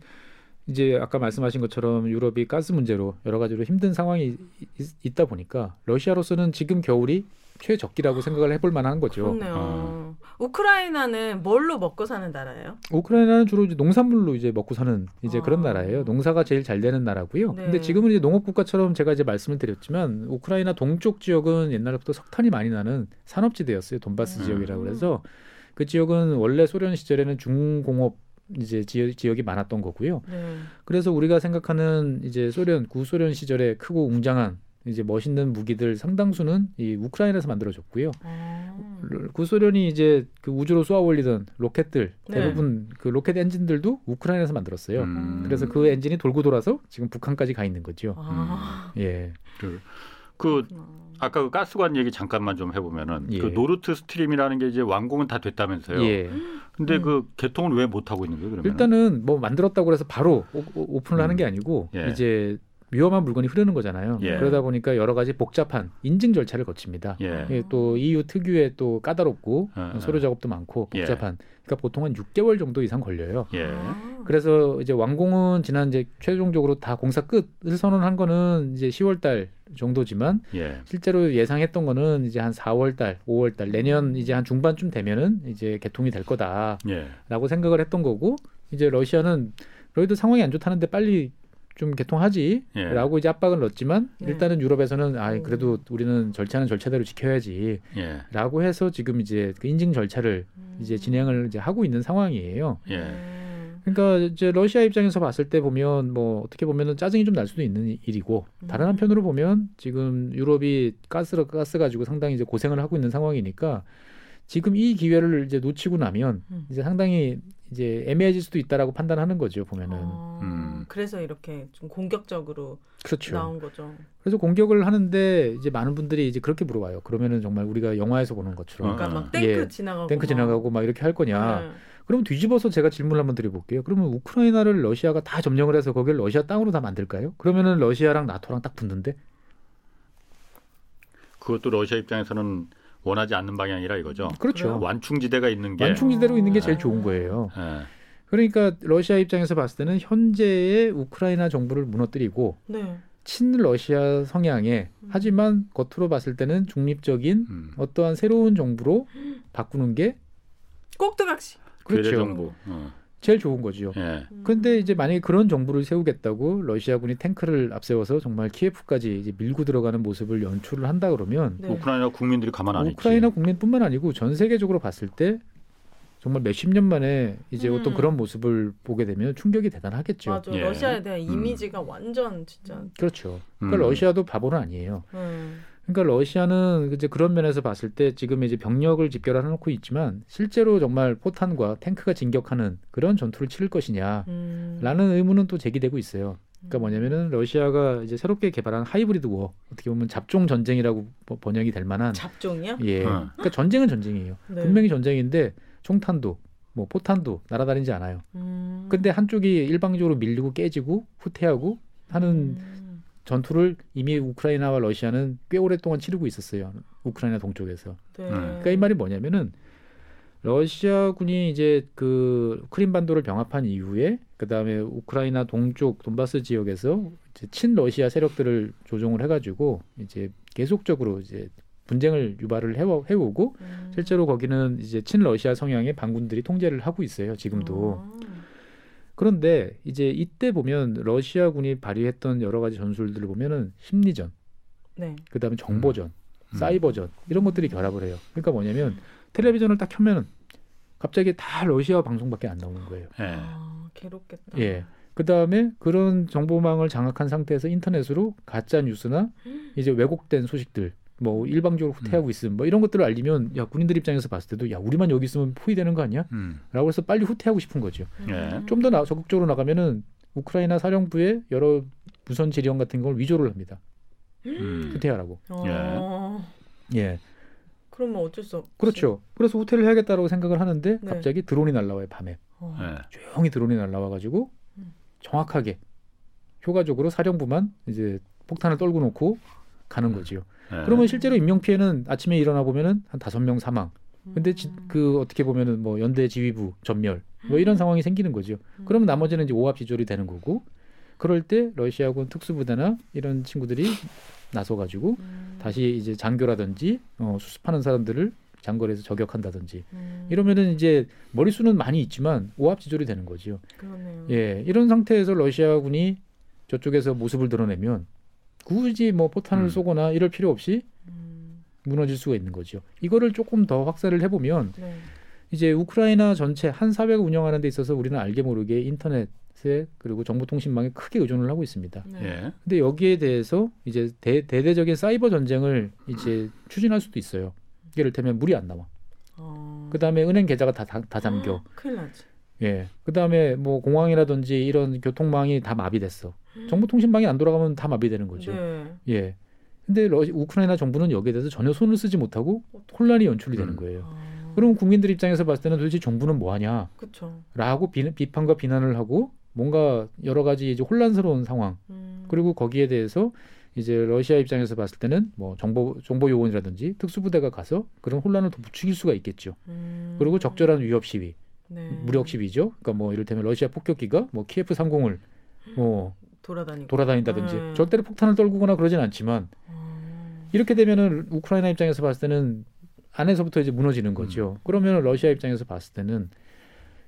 이제 아까 말씀하신 것처럼 유럽이 가스 문제로 여러 가지로 힘든 상황이 있, 있다 보니까 러시아로서는 지금 겨울이 최적기라고 생각을 해볼 만한 거죠. 그렇네요. 어. 우크라이나는 뭘로 먹고 사는 나라예요? 우크라이나는 주로 이제 농산물로 이제 먹고 사는 이제 아. 그런 나라예요. 농사가 제일 잘 되는 나라고요. 네. 근데 지금은 이제 농업 국가처럼 제가 이제 말씀을 드렸지만 우크라이나 동쪽 지역은 옛날부터 석탄이 많이 나는 산업지대였어요. 돈바스 음. 지역이라고 그래서 그 지역은 원래 소련 시절에는 중공업 이제 지역, 지역이 많았던 거고요. 네. 그래서 우리가 생각하는 이제 소련 구소련 시절에 크고 웅장한 이제 멋있는 무기들 상당수는 이 우크라이나에서 만들어졌고요. 아. 구소련이 이제 그 우주로 쏘아 올리던 로켓들 네. 대부분 그 로켓 엔진들도 우크라이나에서 만들었어요. 음. 그래서 그 엔진이 돌고 돌아서 지금 북한까지 가 있는 거죠. 아. 예. 그 그렇구나. 아까 그 가스관 얘기 잠깐만 좀 해보면은 예. 그 노르트 스트림이라는 게 이제 완공은 다 됐다면서요. 예. 근데 음. 그 개통을 왜 못 하고 있는 거예요? 그러면 일단은 뭐 만들었다고 해서 바로 오, 오- 오픈을 하는 게 아니고 예. 이제 위험한 물건이 흐르는 거잖아요. 예. 그러다 보니까 여러 가지 복잡한 인증 절차를 거칩니다. 예. 예, 또 EU 특유의 또 까다롭고 예. 서류 작업도 많고 예. 복잡한. 그러니까 보통 한 6개월 정도 이상 걸려요. 예. 아. 그래서 이제 완공은 지난 이제 최종적으로 다 공사 끝을 선언한 거는 이제 10월 달 정도지만 예. 실제로 예상했던 거는 이제 한 4월 달, 5월 달 내년 이제 한 중반쯤 되면은 이제 개통이 될 거다라고 예. 생각을 했던 거고 이제 러시아는 너희들 상황이 안 좋다는데 빨리 좀 개통하지라고 예. 이제 압박을 넣었지만 네. 일단은 유럽에서는 아 음. 그래도 우리는 절차는 절차대로 지켜야지라고 예. 해서 지금 이제 그 인증 절차를 이제 진행을 이제 하고 있는 상황이에요. 예. 음. 그러니까 이제 러시아 입장에서 봤을 때 보면 뭐 어떻게 보면은 짜증이 좀 날 수도 있는 일이고 다른 음. 한편으로 보면 지금 유럽이 가스 가스 가지고 상당히 이제 고생을 하고 있는 상황이니까 지금 이 기회를 이제 놓치고 나면 음. 이제 상당히 이제 애매해질 수도 있다라고 판단하는 거죠 보면은 아, 음. 그래서 이렇게 좀 공격적으로 그렇죠. 나온 거죠. 그래서 공격을 하는데 이제 많은 분들이 이제 그렇게 물어봐요. 그러면은 정말 우리가 영화에서 보는 것처럼 그러니까 어. 막 탱크 예. 지나가고 탱크 막. 지나가고 막 이렇게 할 거냐? 네. 그럼 뒤집어서 제가 질문을 한번 드려볼게요. 그러면 우크라이나를 러시아가 다 점령을 해서 거기를 러시아 땅으로 다 만들까요? 그러면은 러시아랑 나토랑 딱 붙는데 그것도 러시아 입장에서는 원하지 않는 방향이라 이거죠. 그렇죠. 그래요? 완충지대가 있는 게 완충지대로 있는 게 제일 아. 좋은 거예요. 예. 그러니까 러시아 입장에서 봤을 때는 현재의 우크라이나 정부를 무너뜨리고 네. 친러시아 성향의 음. 하지만 겉으로 봤을 때는 중립적인 음. 어떠한 새로운 정부로 바꾸는 게 꼭두각시. 그렇죠. 괴뢰정부. 어. 제일 좋은 거죠. 예. 음. 근데 이제 만약에 그런 정부를 세우겠다고 러시아군이 탱크를 앞세워서 정말 키예프까지 이제 밀고 들어가는 모습을 연출을 한다 그러면 네. 우크라이나 국민들이 가만 안 있지. 우크라이나 국민뿐만 아니고 전 세계적으로 봤을 때 정말 몇십 년 만에 이제 음. 어떤 그런 모습을 보게 되면 충격이 대단하겠죠. 맞아. 예. 러시아에 대한 음. 이미지가 완전 진짜. 그렇죠. 그러니까 음. 러시아도 바보는 아니에요. 음. 그러니까 러시아는 이제 그런 면에서 봤을 때 지금 이제 병력을 집결해 놓고 있지만 실제로 정말 포탄과 탱크가 진격하는 그런 전투를 치를 것이냐라는 음. 의문은 또 제기되고 있어요. 그러니까 뭐냐면은 러시아가 이제 새롭게 개발한 하이브리드 워 어떻게 보면 잡종 전쟁이라고 번- 번역이 될 만한 잡종이요? 예. 어. 그러니까 전쟁은 전쟁이에요. 네. 분명히 전쟁인데 총탄도 뭐 포탄도 날아다니지 않아요. 음. 근데 한쪽이 일방적으로 밀리고 깨지고 후퇴하고 하는 음. 전투를 이미 우크라이나와 러시아는 꽤 오랫동안 치르고 있었어요. 우크라이나 동쪽에서. 네. 음. 그러니까 이 말이 뭐냐면은 러시아군이 이제 그 크림반도를 병합한 이후에 그다음에 우크라이나 동쪽 돈바스 지역에서 이제 친러시아 세력들을 조종을 해가지고 이제 계속적으로 이제 분쟁을 유발을 해오, 해오고 음. 실제로 거기는 이제 친러시아 성향의 반군들이 통제를 하고 있어요 지금도 아. 그런데 이제 이때 보면 러시아군이 발휘했던 여러 가지 전술들을 보면은 심리전 네. 그다음에 정보전 음. 사이버전 이런 것들이 결합을 해요 그러니까 뭐냐면 텔레비전을 딱 켜면은 갑자기 다 러시아 방송밖에 안 나오는 거예요 예. 아, 괴롭겠다. 예. 그 다음에 그런 정보망을 장악한 상태에서 인터넷으로 가짜 뉴스나 이제 왜곡된 소식들 뭐 일방적으로 후퇴하고 있음 뭐 이런 것들을 알리면 야 군인들 입장에서 봤을 때도 야 우리만 여기 있으면 포위되는 거 아니야? 음. 라고 해서 빨리 후퇴하고 싶은 거죠. 예. 좀더 적극적으로 나가면은 우크라이나 사령부의 여러 무선 지령 같은 걸 위조를 합니다. 음. 후퇴하라고. 어. 예. 그러면 어쩔 수 없지. 그렇죠. 그래서 후퇴를 해야겠다라고 생각을 하는데 네. 갑자기 드론이 날라와요 밤에. 어. 예. 조용히 드론이 날라와가지고 음. 정확하게 효과적으로 사령부만 이제 폭탄을 떨고 놓고 가는 거지요. 예. 그러면 실제로 인명 피해는 아침에 일어나 보면은 한 다섯 명 사망. 근데 지- 음. 그 어떻게 보면은 뭐 연대 지휘부 전멸 뭐 이런 상황이 생기는 거죠. 음. 그러면 나머지는 이제 오합 지졸이 되는 거고 그럴 때 러시아군 특수부대나 이런 친구들이 나서 가지고 음. 다시 이제 장교라든지 어, 수습하는 사람들을 장거리에서 저격한다든지 음. 이러면은 이제 머릿수는 많이 있지만 오합지졸이 되는 거죠. 그러네요. 예, 이런 상태에서 러시아군이 저쪽에서 모습을 드러내면 굳이 뭐 포탄을 음. 쏘거나 이럴 필요 없이 음. 무너질 수가 있는 거죠. 이거를 조금 더 확산을 해보면 네. 이제 우크라이나 전체 한 사회가 운영하는 데 있어서 우리는 알게 모르게 인터넷에 그리고 정보통신망에 크게 의존을 하고 있습니다. 네. 예. 근데 여기에 대해서 이제 대, 대대적인 사이버 전쟁을 이제 추진할 수도 있어요. 예를테면 물이 안 나와. 어. 그 다음에 은행 계좌가 다, 다, 다 잠겨. 큰일 나지. 예. 그 다음에 뭐 공항이라든지 이런 교통망이 다 마비됐어. 정보통신망이 안 돌아가면 다 마비되는 거죠. 네. 예. 근데 러시, 우크라이나 정부는 여기에 대해서 전혀 손을 쓰지 못하고 혼란이 연출이 되는 음. 거예요. 아. 그럼 국민들 입장에서 봤을 때는 도대체 정부는 뭐 하냐? 그쵸. 라고 비, 비판과 비난을 하고 뭔가 여러 가지 이제 혼란스러운 상황. 음. 그리고 거기에 대해서 이제 러시아 입장에서 봤을 때는 뭐 정보 정보 요원이라든지 특수부대가 가서 그런 혼란을 더 부추길 수가 있겠죠. 음. 그리고 적절한 위협 시위, 네. 무력 시위죠. 그러니까 뭐 이를테면 러시아 폭격기가 뭐 키예프 상공을 뭐 돌아다니고. 돌아다닌다든지 네. 절대로 폭탄을 떨구거나 그러진 않지만 아. 이렇게 되면은 우크라이나 입장에서 봤을 때는 안에서부터 이제 무너지는 거죠. 그러면 러시아 입장에서 봤을 때는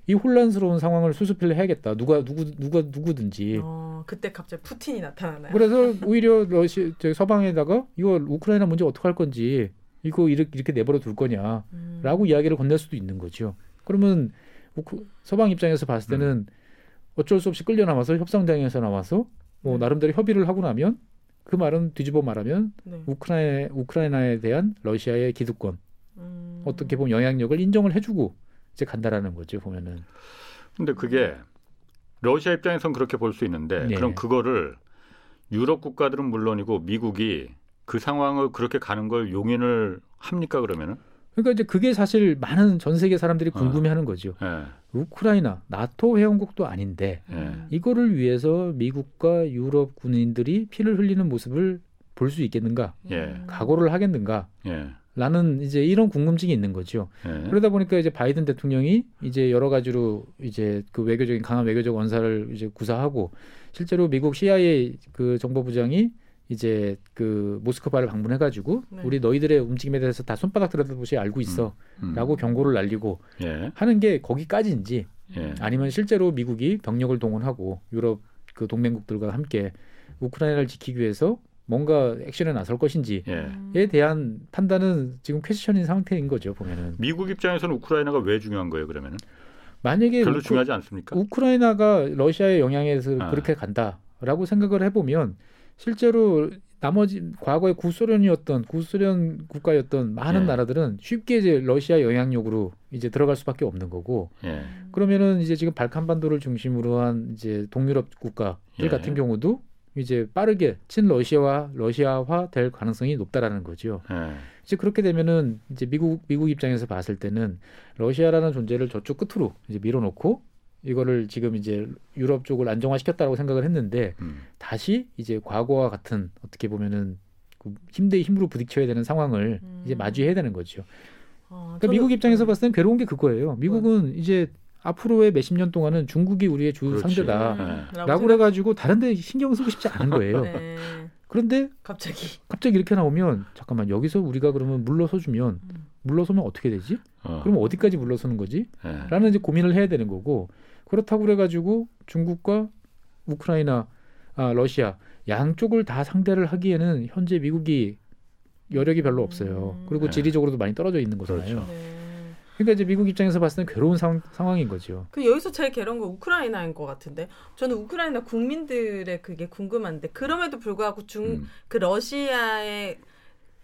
이 혼란스러운 상황을 수습을 해야겠다. 누가 누구 누가 누구든지. 어, 그때 갑자기 푸틴이 나타나나요? 그래서 오히려 러시 저 서방에다가 이거 우크라이나 문제 어떻게 할 건지 이거 이렇게, 이렇게 내버려 둘 거냐라고 음. 이야기를 건넬 수도 있는 거죠. 그러면 우크, 서방 입장에서 봤을 때는 어쩔 수 없이 끌려 나와서 협상장에서 나와서 뭐 네. 나름대로 협의를 하고 나면 그 말은 뒤집어 말하면 네. 우크라이나 우크라이나에 대한 러시아의 기득권 음. 어떻게 보면 영향력을 인정을 해주고 이제 간다라는 거죠 보면은 근데 그게 러시아 입장에선 그렇게 볼 수 있는데 네. 그럼 그거를 유럽 국가들은 물론이고 미국이 그 상황을 그렇게 가는 걸 용인을 합니까 그러면은? 그러니까 이제 그게 사실 많은 전 세계 사람들이 어. 궁금해하는 거죠 예. 우크라이나 나토 회원국도 아닌데 예. 음. 이거를 위해서 미국과 유럽 군인들이 피를 흘리는 모습을 볼 수 있겠는가 예. 각오를 하겠는가 예. 라는 이제 이런 궁금증이 있는 거죠. 예. 그러다 보니까 이제 바이든 대통령이 이제 여러 가지로 이제 그 외교적인 강한 외교적 원사를 이제 구사하고 실제로 미국 CIA 그 정보부장이 이제 그 모스크바를 방문해 가지고 네. 우리 너희들의 움직임에 대해서 다 손바닥 들여다보시 알고 있어라고 음. 경고를 날리고 예. 하는 게 거기까지인지 예. 아니면 실제로 미국이 병력을 동원하고 유럽 그 동맹국들과 함께 우크라이나를 지키기 위해서 뭔가 액션에 나설 것인지에 예. 음. 대한 판단은 지금 퀘스천인 상태인 거죠 보면은 미국 입장에서는 우크라이나가 왜 중요한 거예요 그러면은? 만약에 별로 우크, 중요하지 않습니까? 우크라이나가 러시아의 영향에서 아. 그렇게 간다라고 생각을 해보면 실제로 나머지 과거의 구소련이었던 구소련 국가였던 많은 예. 나라들은 쉽게 이제 러시아 영향력으로 이제 들어갈 수밖에 없는 거고 예. 그러면은 이제 지금 발칸 반도를 중심으로 한 이제 동유럽 국가들 예. 같은 경우도 이제 빠르게 친러시아와 러시아화 될 가능성이 높다라는 거죠. 예. 이제 그렇게 되면은 이제 미국 미국 입장에서 봤을 때는 러시아라는 존재를 저쪽 끝으로 이제 밀어놓고 이거를 지금 이제 유럽 쪽을 안정화시켰다고 생각을 했는데 음. 다시 이제 과거와 같은 어떻게 보면은 그 힘대 힘으로 부딪혀야 되는 상황을 음. 이제 마주해야 되는 거죠. 어, 그러니까 미국 입장에서 봤을 땐 괴로운 게 그거예요. 미국은 이제 앞으로의 몇십 년 동안은 중국이 우리의 주 그렇지. 상대다. 네. 라고 그래가지고 다른데 신경 쓰고 싶지 않은 거예요. 네. 그런데 갑자기 갑자기 이렇게 나오면 잠깐만 여기서 우리가 그러면 물러서주면 음. 물러서면 어떻게 되지? 어. 그럼 어디까지 물러서는 거지? 예. 라는 이제 고민을 해야 되는 거고 그렇다고 그래가지고 중국과 우크라이나, 아 러시아 양쪽을 다 상대를 하기에는 현재 미국이 여력이 별로 없어요. 음. 그리고 네. 지리적으로도 많이 떨어져 있는 거잖아요. 그렇죠. 네. 그러니까 이제 미국 입장에서 봤을 때 괴로운 상, 상황인 거죠. 그 여기서 제일 괴로운 건 우크라이나인 것 같은데 저는 우크라이나 국민들의 그게 궁금한데 그럼에도 불구하고 중 음. 그 러시아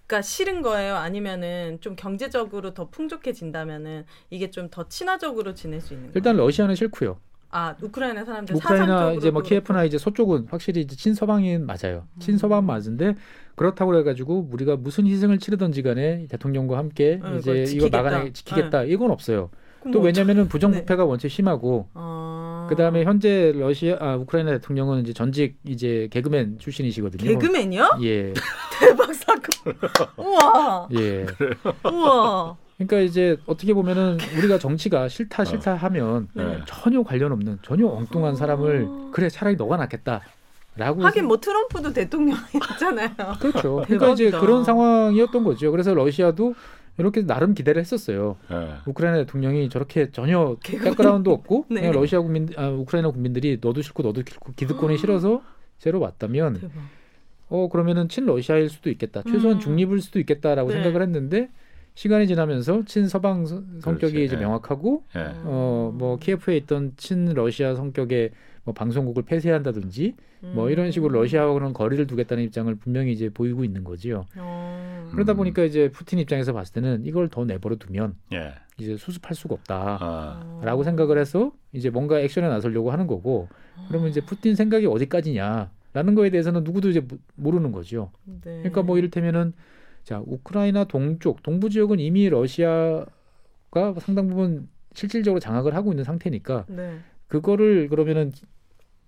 에가 싫은 거예요? 아니면은 좀 경제적으로 더 풍족해진다면은 이게 좀 더 친화적으로 지낼 수 있는 거예요? 일단 러시아는 싫고요. 아 우크라이나 사람들 우크라이나 이제 뭐. 키예프나 이제 서쪽은 확실히 이제 친서방인 맞아요. 친서방 맞은데 그렇다고 해가지고 우리가 무슨 희생을 치르든지 간에 대통령과 함께 네, 이제 이거. 막아내 지키겠다 이건 없어요. 또 뭐 왜냐면은 부정부패가 원체 심하고 어... 그다음에 현재 러시아 아 우크라이나 대통령은 이제 전직 이제 개그맨 출신이시거든요. 개그맨이요? 예. 대박 사건. 우와. 예. 우와. 그러니까 이제 어떻게 보면은 우리가 정치가 싫다 싫다 하면 네. 전혀 관련 없는 전혀 엉뚱한 사람을 어. 그래 차라리 너가 낫겠다 라고 하긴 뭐 트럼프도 대통령이었잖아요. 그렇죠. 그러니까 이제 대박이다. 그런 상황이었던 거죠. 그래서 러시아도 이렇게 나름 기대를 했었어요. 예. 우크라이나 대통령이 저렇게 전혀 개그맨. 백그라운드 없고 네. 그냥 러시아 국민, 아, 우크라이나 국민들이 너도 싫고 너도 싫고 기득권이 싫어서 제로 왔다면 대박. 어 그러면은 친러시아일 수도 있겠다. 최소한 음. 중립일 수도 있겠다라고 네. 생각을 했는데 시간이 지나면서 친서방 성- 성격이 그렇지. 이제 예. 명확하고 예. 어뭐 키예프에 있던 친러시아 성격의 뭐 방송국을 폐쇄한다든지 뭐 음. 이런 식으로 러시아하고는 거리를 두겠다는 입장을 분명히 이제 보이고 있는 거지요. 어. 그러다 음. 보니까 이제 푸틴 입장에서 봤을 때는 이걸 더 내버려 두면 예. 이제 수습할 수가 없다라고 아. 생각을 해서 이제 뭔가 액션에 나서려고 하는 거고 그러면 이제 푸틴 생각이 어디까지냐라는 거에 대해서는 누구도 이제 모- 모르는 거죠. 네. 그러니까 뭐 이를테면은 자 우크라이나 동쪽 동부 지역은 이미 러시아가 상당 부분 실질적으로 장악을 하고 있는 상태니까 네. 그거를 그러면은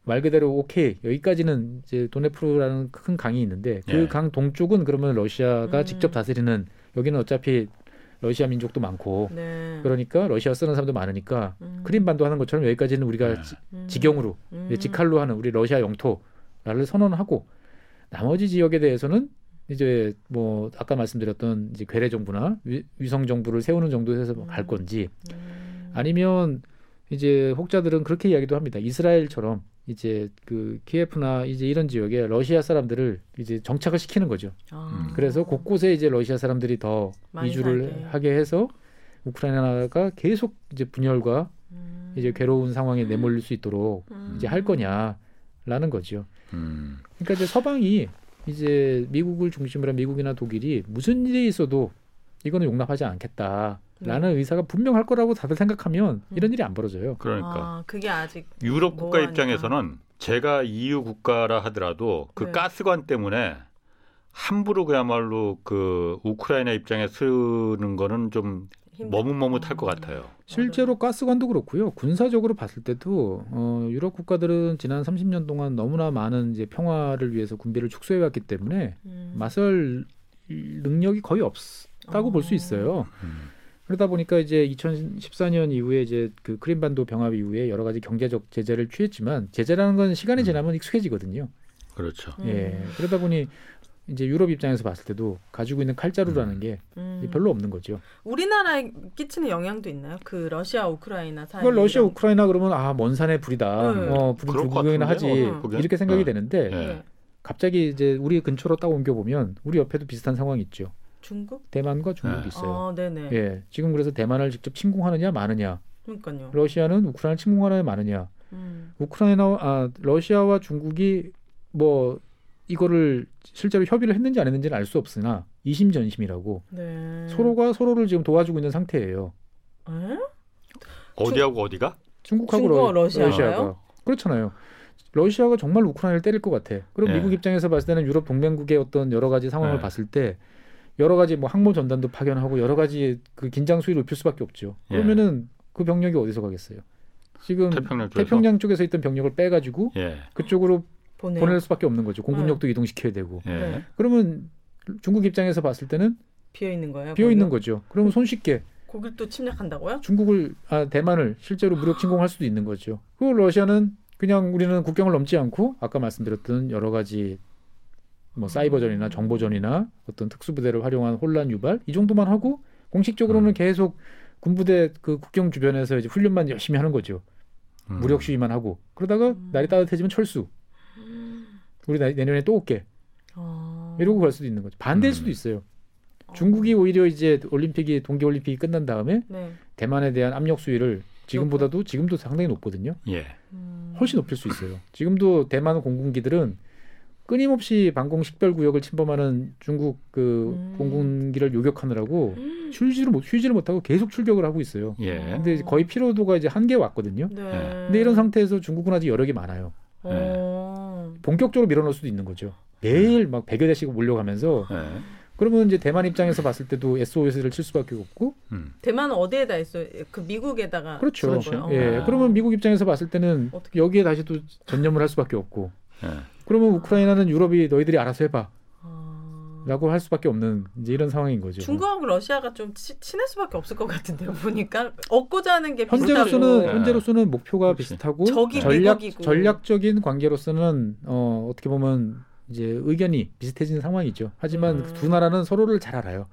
말 그대로 오케이 여기까지는 이제 도네프르라는 큰 강이 있는데 그 예. 강 동쪽은 그러면 러시아가 음. 직접 다스리는 여기는 어차피 러시아 민족도 많고 네. 그러니까 러시아 쓰는 사람도 많으니까 음. 크림반도 하는 것처럼 여기까지는 우리가 네. 지- 음. 직영으로 음. 이제 직할로 하는 우리 러시아 영토를 선언하고 나머지 지역에 대해서는 이제 뭐 아까 말씀드렸던 이제 괴뢰 정부나 위, 위성 정부를 세우는 정도에서 음. 갈 건지 음. 아니면 이제 혹자들은 그렇게 이야기도 합니다. 이스라엘처럼 이제 그 키예프나 이제 이런 지역에 러시아 사람들을 이제 정착을 시키는 거죠. 아. 음. 그래서 곳곳에 이제 러시아 사람들이 더 이주를 살게. 하게 해서 우크라이나가 계속 이제 분열과 음. 이제 괴로운 상황에 내몰릴 수 있도록 음. 이제 할 거냐라는 거죠. 음. 그러니까 이제 서방이 이제 미국을 중심으로 한 미국이나 독일이 무슨 일이 있어도 이거는 용납하지 않겠다 라는 의사가 분명할 거라고 다들 생각하면 이런 일이 안 벌어져요. 그러니까 아, 그게 아직 유럽 국가 뭐하니까. 입장에서는 제가 EU 국가라 하더라도 그 네. 가스관 때문에 함부로 그야말로 그 우크라이나 입장에 쓰는 거는 좀 머뭇머뭇할 것 음. 같아요. 실제로 가스관도 그렇고요. 군사적으로 봤을 때도 어, 유럽 국가들은 지난 30년 동안 너무나 많은 이제 평화를 위해서 군비를 축소해 왔기 때문에 음. 맞설 능력이 거의 없다고 볼 수 있어요. 음. 그러다 보니까 이제 2014년 이후에 이제 그 크림반도 병합 이후에 여러 가지 경제적 제재를 취했지만 제재라는 건 시간이 음. 지나면 익숙해지거든요. 그렇죠. 음. 예. 그러다 보니 이제 유럽 입장에서 봤을 때도 가지고 있는 칼자루라는 게 음. 별로 없는 거죠. 우리나라에 끼치는 영향도 있나요? 그 러시아 우크라이나 사이 그걸 러시아 우크라이나 그러면 아 먼 산의 불이다. 네. 어 불, 그럴 것 불구경이나 하지. 어? 이렇게 생각이 어. 되는데 예. 갑자기 이제 우리 근처로 딱 옮겨 보면 우리 옆에도 비슷한 상황이 있죠. 중국? 대만과 중국이 네. 있어요. 아, 네네. 예. 지금 그래서 대만을 직접 침공하느냐 마느냐. 그러니까요. 러시아는 우크라이나를 침공하느냐 마느냐. 음. 우크라이나 아 러시아와 중국이 뭐 이거를 실제로 협의를 했는지 안 했는지는 알 수 없으나 이심전심이라고 네. 서로가 서로를 지금 도와주고 있는 상태예요. 에? 어디하고 어디가? 중국하고 중국과 러, 러시아가요? 러시아가 그렇잖아요. 러시아가 정말 우크라이나를 때릴 것 같아. 그럼 예. 미국 입장에서 봤을 때는 유럽 동맹국의 어떤 여러 가지 상황을 예. 봤을 때 여러 가지 뭐 항모 전단도 파견하고 여러 가지 그 긴장 수위를 높일 수밖에 없죠. 예. 그러면은 그 병력이 어디서 가겠어요? 지금 태평양 쪽에서. 태평양 쪽에서 있던 병력을 빼가지고 예. 그쪽으로 보내요. 보낼 수밖에 없는 거죠. 공군력도 이동시켜야 되고. 예. 네. 그러면 중국 입장에서 봤을 때는 비어 있는 거예요. 비어 있는? 거죠. 그러면 손쉽게 거길 또 침략한다고요? 중국을 아 대만을 실제로 무력 침공할 수도 있는 거죠. 그리고 러시아는 그냥 우리는 국경을 넘지 않고 아까 말씀드렸던 여러 가지 뭐 사이버전이나 정보전이나 어떤 특수부대를 활용한 혼란 유발 이 정도만 하고 공식적으로는 음. 계속 군부대 그 국경 주변에서 이제 훈련만 열심히 하는 거죠. 음. 무력 시위만 하고 그러다가 음. 날이 따뜻해지면 철수. 우리 나- 내년에 또 올게. 어. 이러고 갈 수도 있는 거죠. 반대일 음. 수도 있어요. 어. 중국이 오히려 이제 올림픽이 동계 올림픽이 끝난 다음에 네. 대만에 대한 압력 수위를 지금보다도 지금도 상당히 높거든요. 예. 음. 훨씬 높일 수 있어요. 지금도 대만 공군기들은 끊임없이 방공 식별 구역을 침범하는 중국 그 음. 공군기를 요격하느라고 음. 휴지를 못 휴지를 못 하고 계속 출격을 하고 있어요. 예. 근데 이제 거의 피로도가 이제 한계 왔거든요. 네. 근데 이런 상태에서 중국은 아직 여력이 많아요. 어. 본격적으로 밀어넣을 수도 있는 거죠. 매일 막 100여 대씩 몰려가면서 예. 그러면 이제 대만 입장에서 봤을 때도 SOS를 칠 수밖에 없고 음. 대만은 어디에다 있어요? 그 미국에다가 그렇죠. 거예요? 예. 어. 그러면 미국 입장에서 봤을 때는 어떻게- 여기에 다시 또 전념을 할 수밖에 없고 예. 그러면 우크라이나는 유럽이 너희들이 알아서 해봐. 어. 라고 할 수밖에 없는 이제 이런 상황인 거죠. 중국하고 러시아가 좀 치, 친할 수밖에 없을 것 같은데요. 보니까 얻고자 하는 게 현재로서는 네. 현재로서는 목표가 그렇지. 비슷하고 적이 전략 미국이고. 전략적인 관계로서는 어, 어떻게 보면 이제 의견이 비슷해지는 상황이죠. 하지만 음. 그두 나라는 서로를 잘 알아요.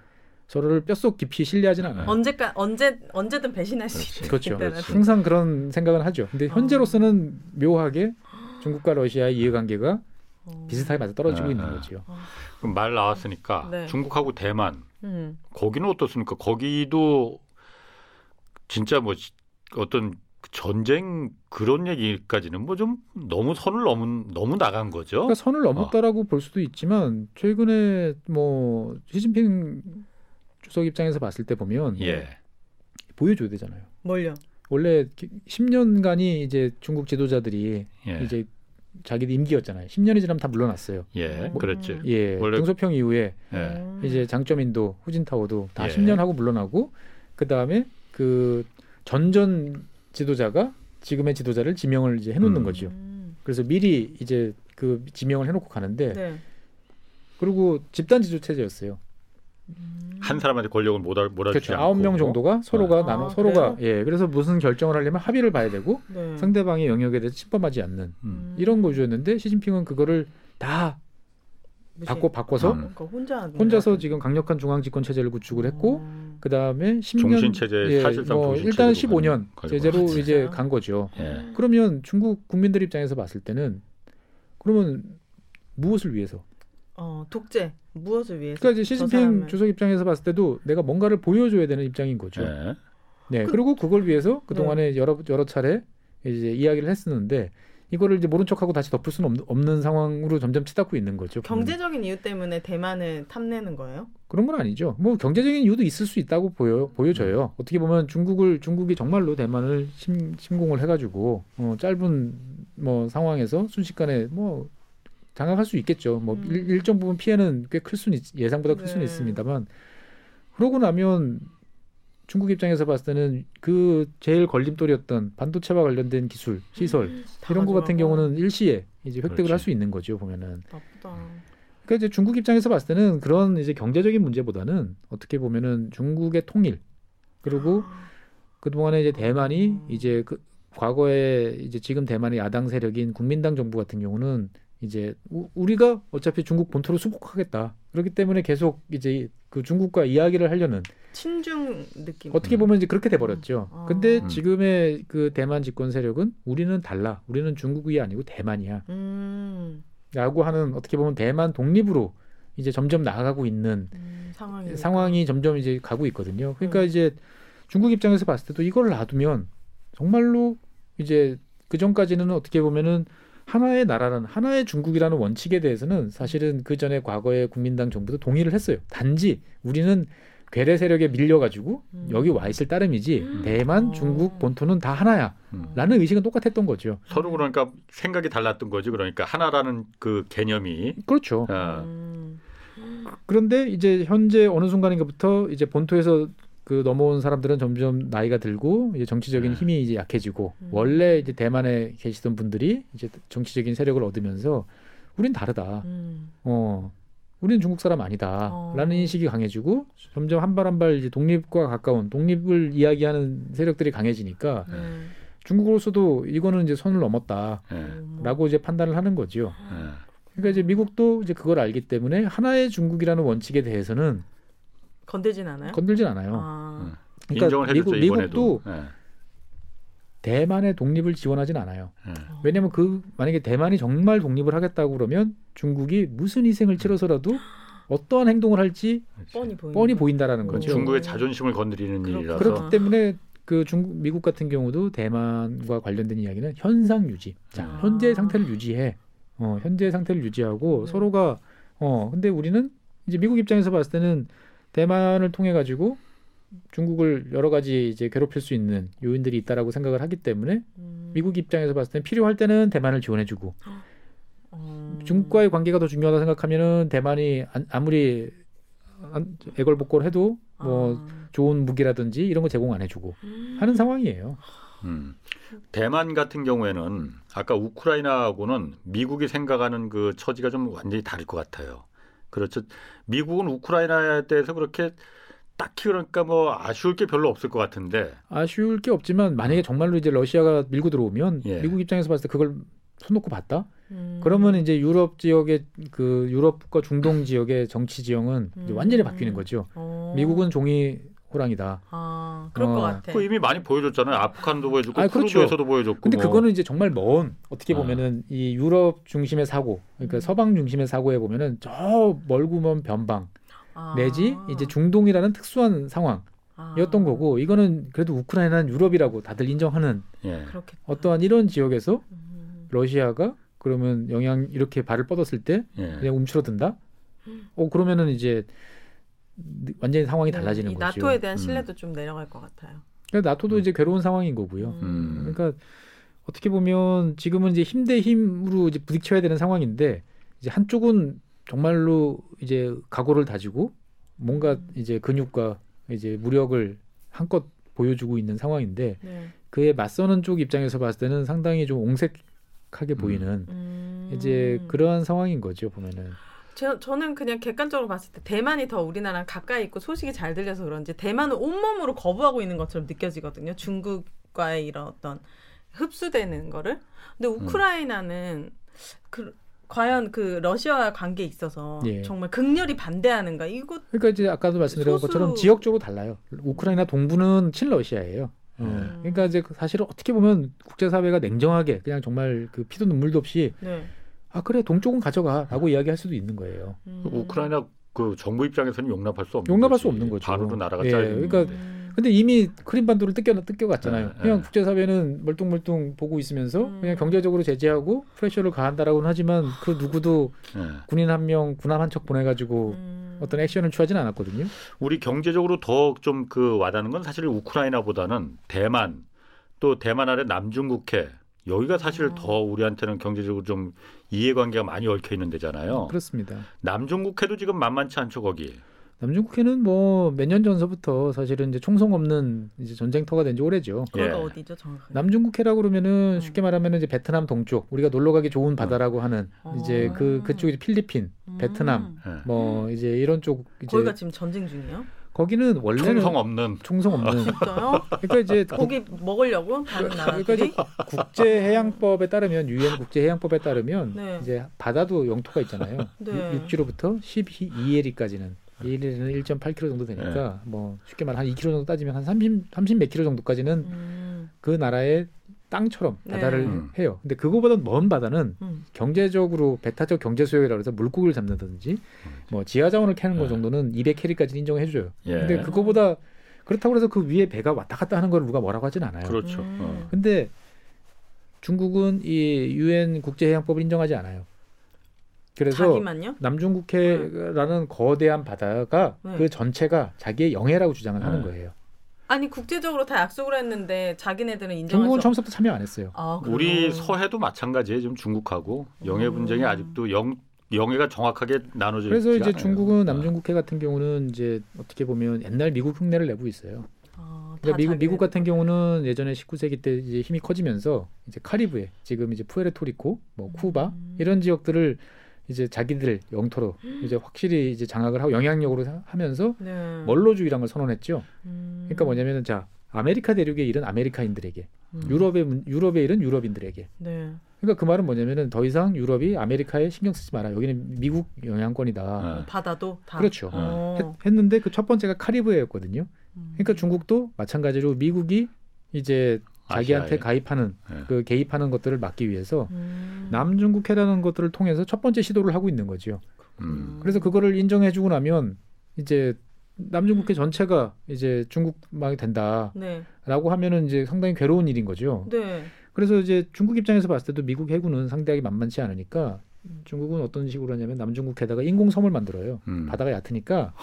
서로를 뼛속 깊이 신뢰하진 않아요. 언제까 언제 언제든 배신할 수 그렇지. 있는 그렇죠. 그렇지. 항상 그런 생각은 하죠. 근데 어. 현재로서는 묘하게 중국과 러시아의 이해관계가 어. 비슷하게 맞아 떨어지고 아, 있는 아. 거죠. 그럼 말 나왔으니까 네. 중국하고 대만 음. 거기는 어떻습니까? 거기도 진짜 뭐 지- 어떤 전쟁 그런 얘기까지는 뭐 좀 너무 선을 넘은 너무 나간 거죠. 그러니까 선을 넘었다라고 볼 수도 있지만 최근에 뭐 시진핑 주석 입장에서 봤을 때 보면 예. 보여줘야 되잖아요. 뭘요? 원래 10년간이 이제 중국 지도자들이 예. 이제 자기들 임기였잖아요. 10년이 지나면 다 물러났어요. 예. 뭐- 그랬지. 예, 원래- 등소평 이후에 예. 음. 이제 장쩌민도 후진타오도 다 예. 10년 하고 물러나고 그 다음에 그 전전 지도자가 지금의 지도자를 지명을 이제 해놓는 음. 거죠. 음. 그래서 미리 이제 그 지명을 해놓고 가는데 네. 그리고 집단 지도 체제였어요. 음. 한 사람한테 권력을 몰아 몰아주지 그렇죠. 않고 아홉 명 정도가 서로가 아, 나눠 서로가 그래요? 예 그래서 무슨 결정을 하려면 합의를 봐야 되고 네. 상대방의 영역에 대해서 침범하지 않는 음. 이런 거주였는데 시진핑은 그거를 다 무시- 바꿔 바꿔서 음. 그러니까 혼자 것 지금 강력한 중앙 집권 체제를 구축을. 했고 음. 그 다음에 10년 종신 체제 사실상 뭐 일단 체제로 15년 가지고 제재로 왔죠. 이제? 간 거죠. 예. 그러면 중국 국민들 입장에서 봤을 때는 그러면 무엇을 위해서? 어, 독재 무엇을 위해서? 그러니까 이제 저 시진핑 사람을- 주석 입장에서 봤을 때도 내가 뭔가를 보여줘야 되는 입장인 거죠. 예. 네. 그- 그리고 그걸 위해서 그 동안에 여러 여러 차례 이제 이야기를 했었는데 이거를 이제 모른 척하고 다시 덮을 수는 없는, 없는 상황으로 점점 치닫고 있는 거죠. 경제적인 이유 때문에 대만을 탐내는 거예요? 그런 건 아니죠. 뭐 경제적인 이유도 있을 수 있다고 보여 보여져요. 어떻게 보면 중국을 중국이 정말로 대만을 침, 침공을 해가지고 어, 짧은 뭐 상황에서 순식간에 뭐 장악할 수 있겠죠. 뭐 음. 일, 일정 부분 피해는 꽤 클 수는 있- 예상보다 클 수는 네. 있습니다만 그러고 나면 중국 입장에서 봤을 때는 그 제일 걸림돌이었던 반도체와 관련된 기술, 시설 음, 다 이런 거 같은. 경우는 일시에 이제 획득을. 할 수 있는 거죠 보면은. 나쁘다. 그러니까 이제 중국 입장에서 봤을 때는 그런 이제 경제적인 문제보다는 어떻게 보면은 중국의 통일 그리고 그 동안에 이제 대만이 음. 이제 그 과거에 이제 지금 대만의 야당 세력인 국민당 정부 같은 경우는 이제 우, 우리가 어차피 중국 본토로 수복하겠다 그렇기 때문에 계속 이제 그 중국과 이야기를 하려는 친중 느낌. 어떻게 보면 이제 그렇게 돼 버렸죠. 음. 근데 음. 지금의 그 대만 집권 세력은 우리는 달라. 우리는 중국이 아니고 대만이야. 음, 라고 하는 어떻게 보면 대만 독립으로 이제 점점 나아가고 있는 음, 상황이 상황이 점점 이제 가고 있거든요. 그러니까 음. 이제 중국 입장에서 봤을 때도 이걸 놔두면 정말로 이제 그 전까지는 어떻게 보면은 하나의 나라라는 하나의 중국이라는 원칙에 대해서는 사실은 그 전에 과거의 국민당 정부도 동의를 했어요. 단지 우리는 괴뢰 세력에 밀려가지고 음. 여기 와 있을 따름이지 음. 대만, 어. 중국 본토는 다 하나야라는 음. 의식은 똑같았던 거죠. 서로 그러니까 생각이 달랐던 거지. 그러니까 하나라는 그 개념이 그렇죠. 어, 음. 그런데 이제 현재 어느 순간인가부터 이제 본토에서 그 넘어온 사람들은 점점 나이가 들고 이제 정치적인 네. 힘이 이제 약해지고 음. 원래 이제 대만에 계시던 분들이 이제 정치적인 세력을 얻으면서 우린 다르다. 음. 어 우리는 중국 사람 아니다라는 어. 인식이 강해지고 점점 한 발 한 발 이제 독립과 가까운 독립을 이야기하는 세력들이 강해지니까 네. 중국으로서도 이거는 이제 선을 넘었다라고 예. 음. 이제 판단을 하는 거지요. 예. 그러니까 이제 미국도 이제 그걸 알기 때문에 하나의 중국이라는 원칙에 대해서는 건들진 않아요? 건들진 않아요. 아. 그러니까 인정을 해줬죠 미국. 미국도 예. 대만의 독립을 지원하진 않아요. 예. 왜냐하면 그 만약에 대만이 정말 독립을 하겠다고 그러면 중국이 무슨 희생을 치러서라도 어떠한 행동을 할지 뻔히. 뻔히 보인다라는 거죠. 중국의 자존심을 건드리는 그렇구나. 일이라서. 그렇기 때문에 그 중국 미국 같은 경우도 대만과 관련된 이야기는 현상 유지. 자, 아. 현재 상태를 유지해. 어, 현재 상태를 유지하고 네. 서로가 어, 근데 우리는 이제 미국 입장에서 봤을 때는 대만을 통해 가지고 중국을 여러 가지 이제 괴롭힐 수 있는 요인들이 있다라고 생각을 하기 때문에 음. 미국 입장에서 봤을 때는 필요할 때는 대만을 지원해주고 음. 중국과의 관계가 더 중요하다 생각하면은 대만이 안- 아무리 안- 애걸복걸 해도 뭐 아. 좋은 무기라든지 이런 거 제공 안 해주고 음. 하는 상황이에요. 음. 대만 같은 경우에는 아까 우크라이나하고는 미국이 생각하는 그 처지가 좀 완전히 다를 것 같아요. 그렇죠. 미국은 우크라이나에 대해서 그렇게 딱히 그러니까 뭐 아쉬울 게 별로 없을 것 같은데. 아쉬울 게 없지만 만약에 정말로 이제 러시아가 밀고 들어오면 예. 미국 입장에서 봤을 때 그걸 손 놓고 봤다? 음. 그러면 이제 유럽 지역의 그 유럽과 중동 지역의 정치 지형은 이제 음. 완전히 바뀌는 거죠. 어. 미국은 종이 호랑이다. 아 그럴 어. 것 같아. 그 이미 많이 보여줬잖아요. 아프간도 보여줬고 아, 그렇죠. 보여줬고. 근데 뭐. 그거는 이제 정말 먼 어떻게 아. 보면은 이 유럽 중심의 사고, 그러니까 음. 서방 중심의 사고에 보면은 저 멀고 먼 변방 아. 내지 이제 중동이라는 특수한 상황 이었던 아. 거고 이거는 그래도 우크라이나는 유럽이라고 다들 인정하는 예. 어떠한 이런 지역에서 음. 러시아가 그러면 영향 이렇게 발을 뻗었을 때 예. 그냥 움츠러든다? 어 그러면은 이제 완전히 상황이 네, 달라지는 이 거죠. 나토에 대한 음. 신뢰도 좀 내려갈 것 같아요. 그러니까 나토도 이제 괴로운 상황인 거고요. 음. 그러니까 어떻게 보면 지금은 이제 힘 대 힘으로 이제 부딪혀야 되는 상황인데 이제 한쪽은 정말로 이제 각오를 다지고 뭔가 음. 이제 근육과 이제 무력을 한껏 보여주고 있는 상황인데 네. 그에 맞서는 쪽 입장에서 봤을 때는 상당히 좀 옹색하게 음. 보이는 음. 이제 그러한 상황인 거죠 보면은. 저, 저는 그냥 객관적으로 봤을 때 대만이 더 우리나라랑 가까이 있고 소식이 잘 들려서 그런지 대만은 온몸으로 거부하고 있는 것처럼 느껴지거든요. 중국과의 이런 어떤 흡수되는 거를. 근데 음. 우크라이나는 그 과연 그 러시아와 관계에 있어서 예. 정말 극렬히 반대하는가? 이거 그러니까 이제 아까도 말씀드린 소수- 것처럼 지역적으로 달라요. 우크라이나 동부는 친러시아예요. 어, 음. 그러니까 이제 사실은 어떻게 보면 국제사회가 냉정하게 그냥 정말 그 피도 눈물도 없이 네. 아 그래 동쪽은 가져가라고 이야기할 수도 있는 거예요. 음. 그 우크라이나 그 정부 입장에서는 용납할 수 없는 용납할 거지. 수 없는 거죠. 반으로 나라가 예, 잘리는 그러니까 음. 근데 이미 크림반도를 뜯겨 뜯겨갔잖아요. 네, 그냥 네. 국제사회는 멀뚱멀뚱 보고 있으면서 음. 그냥 경제적으로 제재하고 프레셔를 가한다라고는 하지만 그 누구도 예. 군인 한 명 군함 한 척 보내가지고 음. 어떤 액션을 취하지는 않았거든요. 우리 경제적으로 더 좀 그 와닿는 건 사실 우크라이나보다는 대만 또 대만 아래 남중국해 여기가 사실 어. 더 우리한테는 경제적으로 좀 이해관계가 많이 얽혀 있는 데잖아요. 그렇습니다. 남중국해도 지금 만만치 않죠 거기. 남중국해는 뭐 몇 년 전서부터 사실은 이제 총성 없는 이제 전쟁터가 된 지 오래죠. 예. 거기가 어디죠 정확하게? 남중국해라고 그러면은 음. 쉽게 말하면 이제 베트남 동쪽 우리가 놀러 가기 좋은 바다라고 하는 이제 어. 그 그쪽이 필리핀, 음. 베트남 예. 뭐 이제 이런 쪽 이제 거기가 지금 전쟁 중이에요? 거기는 원래는 총성 없는 총성 없는 진짜요? 그러니까 이제 국- 고기 먹으려고 다른 그러니까 나라들이? 이제 국제 해양법에 따르면 유엔 국제 해양법에 따르면 네. 이제 바다도 영토가 있잖아요. 네. 육- 육지로부터 12에리까지는 1에리는 1.8km 정도 되니까 뭐 쉽게 말해 한 2km 정도 따지면 한 30, 30몇 킬로 정도까지는 음. 그 나라의 땅처럼 네. 바다를 음. 해요. 근데 그거보다 먼 바다는 음. 경제적으로 배타적 경제 수역이라고 해서 물고기를 잡는다든지 뭐 지하 자원을 캐는 것 네. 정도는 200캐리까지 인정해 줘요. 예. 근데 그거보다 그렇다고 해서 그 위에 배가 왔다 갔다 하는 걸 누가 뭐라고 하진 않아요. 그렇죠. 음. 어. 근데 중국은 이 유엔 국제해양법을 인정하지 않아요. 그래서 자기만요? 남중국해라는 거대한 바다가 네. 그 전체가 자기의 영해라고 주장을 하는 네. 거예요. 아니 국제적으로 다 약속을 했는데 자기네들은 인정할 중국은 수 처음부터 참여 안 했어요. 아, 우리? 서해도 마찬가지예요. 지금 중국하고 영해 분쟁이 음. 아직도 영 영해가 정확하게 나눠져 그래서 있지 이제 않아요. 중국은 어. 남중국해 같은 경우는 이제 어떻게 보면 옛날 미국 흉내를 내고 있어요. 아, 다 그러니까 미국. 미국 같은 경우는 예전에 19세기 때 이제 힘이 커지면서 이제 카리브해 지금 이제 푸에르토리코, 뭐 쿠바 음. 이런 지역들을 이제 자기들 영토로 이제 확실히 이제 장악을 하고 영향력으로 사- 하면서 네. 먼로주의란 걸 선언했죠. 음. 그러니까 뭐냐면은 자 아메리카 대륙의 일은 아메리카인들에게, 음. 유럽의 문- 유럽의 일은 유럽인들에게. 네. 그러니까 그 말은 뭐냐면은 더 이상 유럽이 아메리카에 신경 쓰지 마라. 여기는 미국 영향권이다. 네. 바다도 다. 그렇죠. 어. 했, 했는데 그 첫 번째가 카리브해였거든요. 음. 그러니까 중국도 마찬가지로 미국이 이제 자기한테 아시아에. 가입하는 네. 그 개입하는 것들을 막기 위해서 음. 남중국해라는 것들을 통해서 첫 번째 시도를 하고 있는 거죠. 음. 그래서 그거를 인정해주고 나면 이제 남중국해 전체가 이제 중국망이 된다라고 네. 하면은 이제 상당히 괴로운 일인 거죠. 네. 그래서 이제 중국 입장에서 봤을 때도 미국 해군은 상대하기 만만치 않으니까 중국은 어떤 식으로 하냐면 남중국해다가 인공섬을 만들어요. 음. 바다가 얕으니까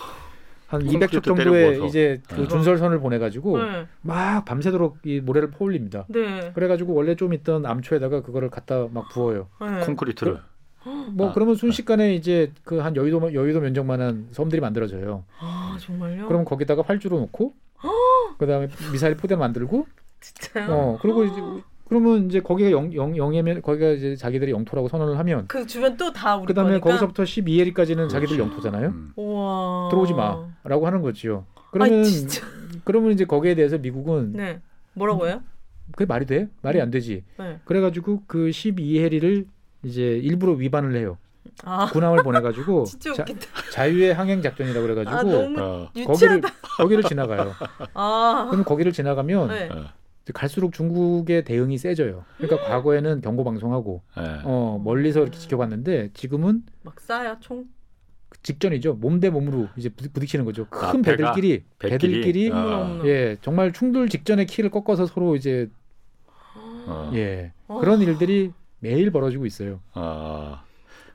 한 콘크리트 200쪽 정도의. 이제 그 네. 준설선을 보내가지고 네. 막 밤새도록 이 모래를 퍼올립니다. 네. 그래가지고 원래 좀 있던 암초에다가 그거를 갖다 막 부어요. 네. 콘크리트를 뭐 아, 그러면 순식간에 이제 그 한 여의도 여의도 면적만한 섬들이 만들어져요. 아 정말요? 그럼 거기다가 활주로 놓고 그다음에 미사일 포대 만들고 진짜요? 어 그리고 이제 그러면 이제 거기가 영, 영, 영해면 거기가 이제 자기들의 영토라고 선언을 하면 그 주변 또 다 우리 그다음에 거니까? 거기서부터 12해리까지는 자기들 그렇죠. 영토잖아요. 음. 우와. 들어오지 마라고 하는 거지요. 그러면 아. 그러면 이제 거기에 대해서 미국은 네. 뭐라고요? 그게 말이 돼? 말이 안 되지. 네. 그래가지고 그 12해리를 이제 일부러 위반을 해요. 아 군함을 보내가지고 자. 자유의 항행 작전이라고 그래가지고 아 너무 어. 거기를 유치하다. 거기를 지나가요. 아. 그럼 거기를 지나가면 네. 갈수록 중국의 대응이 세져요. 그러니까 과거에는 경고 방송하고 예. 어, 멀리서 이렇게 지켜봤는데 지금은 막 쏴요 총. 그 직전이죠. 몸 대 몸으로 이제 부딪- 부딪히는 거죠. 큰 아? 배들끼리 배끼리? 배들끼리 아. 어머나. 예 정말 충돌 직전에 키를 꺾어서 서로 이제 어. 예 어. 그런 일들이 매일 벌어지고 있어요. 아.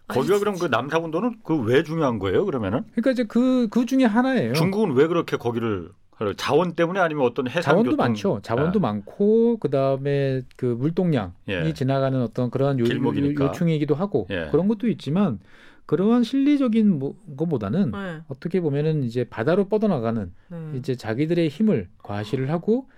아니, 거기가 그럼 그 남사군도는 그왜 중요한 거예요? 그러면은 그러니까 이제 그그 중에 하나예요. 중국은 왜 그렇게 거기를 자원 때문에 아니면 어떤 해상 자원도 교통 많죠. 자원도 아. 많고 그 다음에 그 물동량이 예. 지나가는 어떤 그런 요, 길목이니까. 요, 충이기도 하고 예. 그런 것도 있지만 그러한 실리적인 뭐, 것보다는 네. 어떻게 보면은 이제 바다로 뻗어나가는 네. 이제 자기들의 힘을 과시를 하고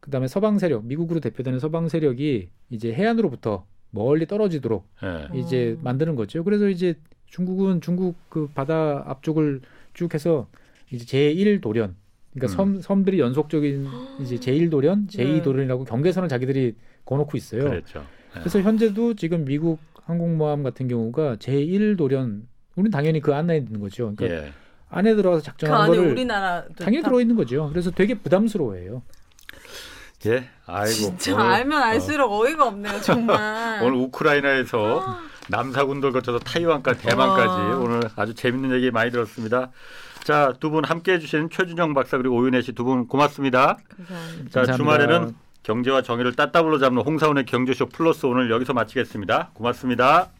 그다음에 서방 세력 미국으로 대표되는 서방 세력이 이제 해안으로부터 멀리 떨어지도록 예. 이제 어. 만드는 거죠. 그래서 이제 중국은 중국 그 바다 앞쪽을 쭉 해서 이제 제1 도련 그러니까 음. 섬 섬들이 연속적인 이제 제1 도련, 제2 네. 도련이라고 경계선을 자기들이 거놓고 있어요. 그랬죠. 예. 그래서 현재도 지금 미국 항공모함 같은 경우가 제1 도련 우리는 당연히 그 안에 있는 거죠. 그러니까 예. 안에 들어가서 그 작전하는 안에 거를 우리나라 당연히 들어 있는 거죠. 그래서 되게 부담스러워해요. 예. 아이고. 진짜 오늘, 알면 알수록 어. 이가 없네요 정말. 오늘 우크라이나에서 남사군들 거쳐서 타이완까지 대만까지 와. 오늘 아주 재밌는 얘기 많이 들었습니다. 자, 두 분 함께 해주신 최준영 박사 그리고 오윤혜 씨 두 분 고맙습니다. 감사합니다. 자, 감사합니다. 주말에는 경제와 정의를 따따블로 잡는 홍사원의 경제쇼 플러스 오늘 여기서 마치겠습니다. 고맙습니다.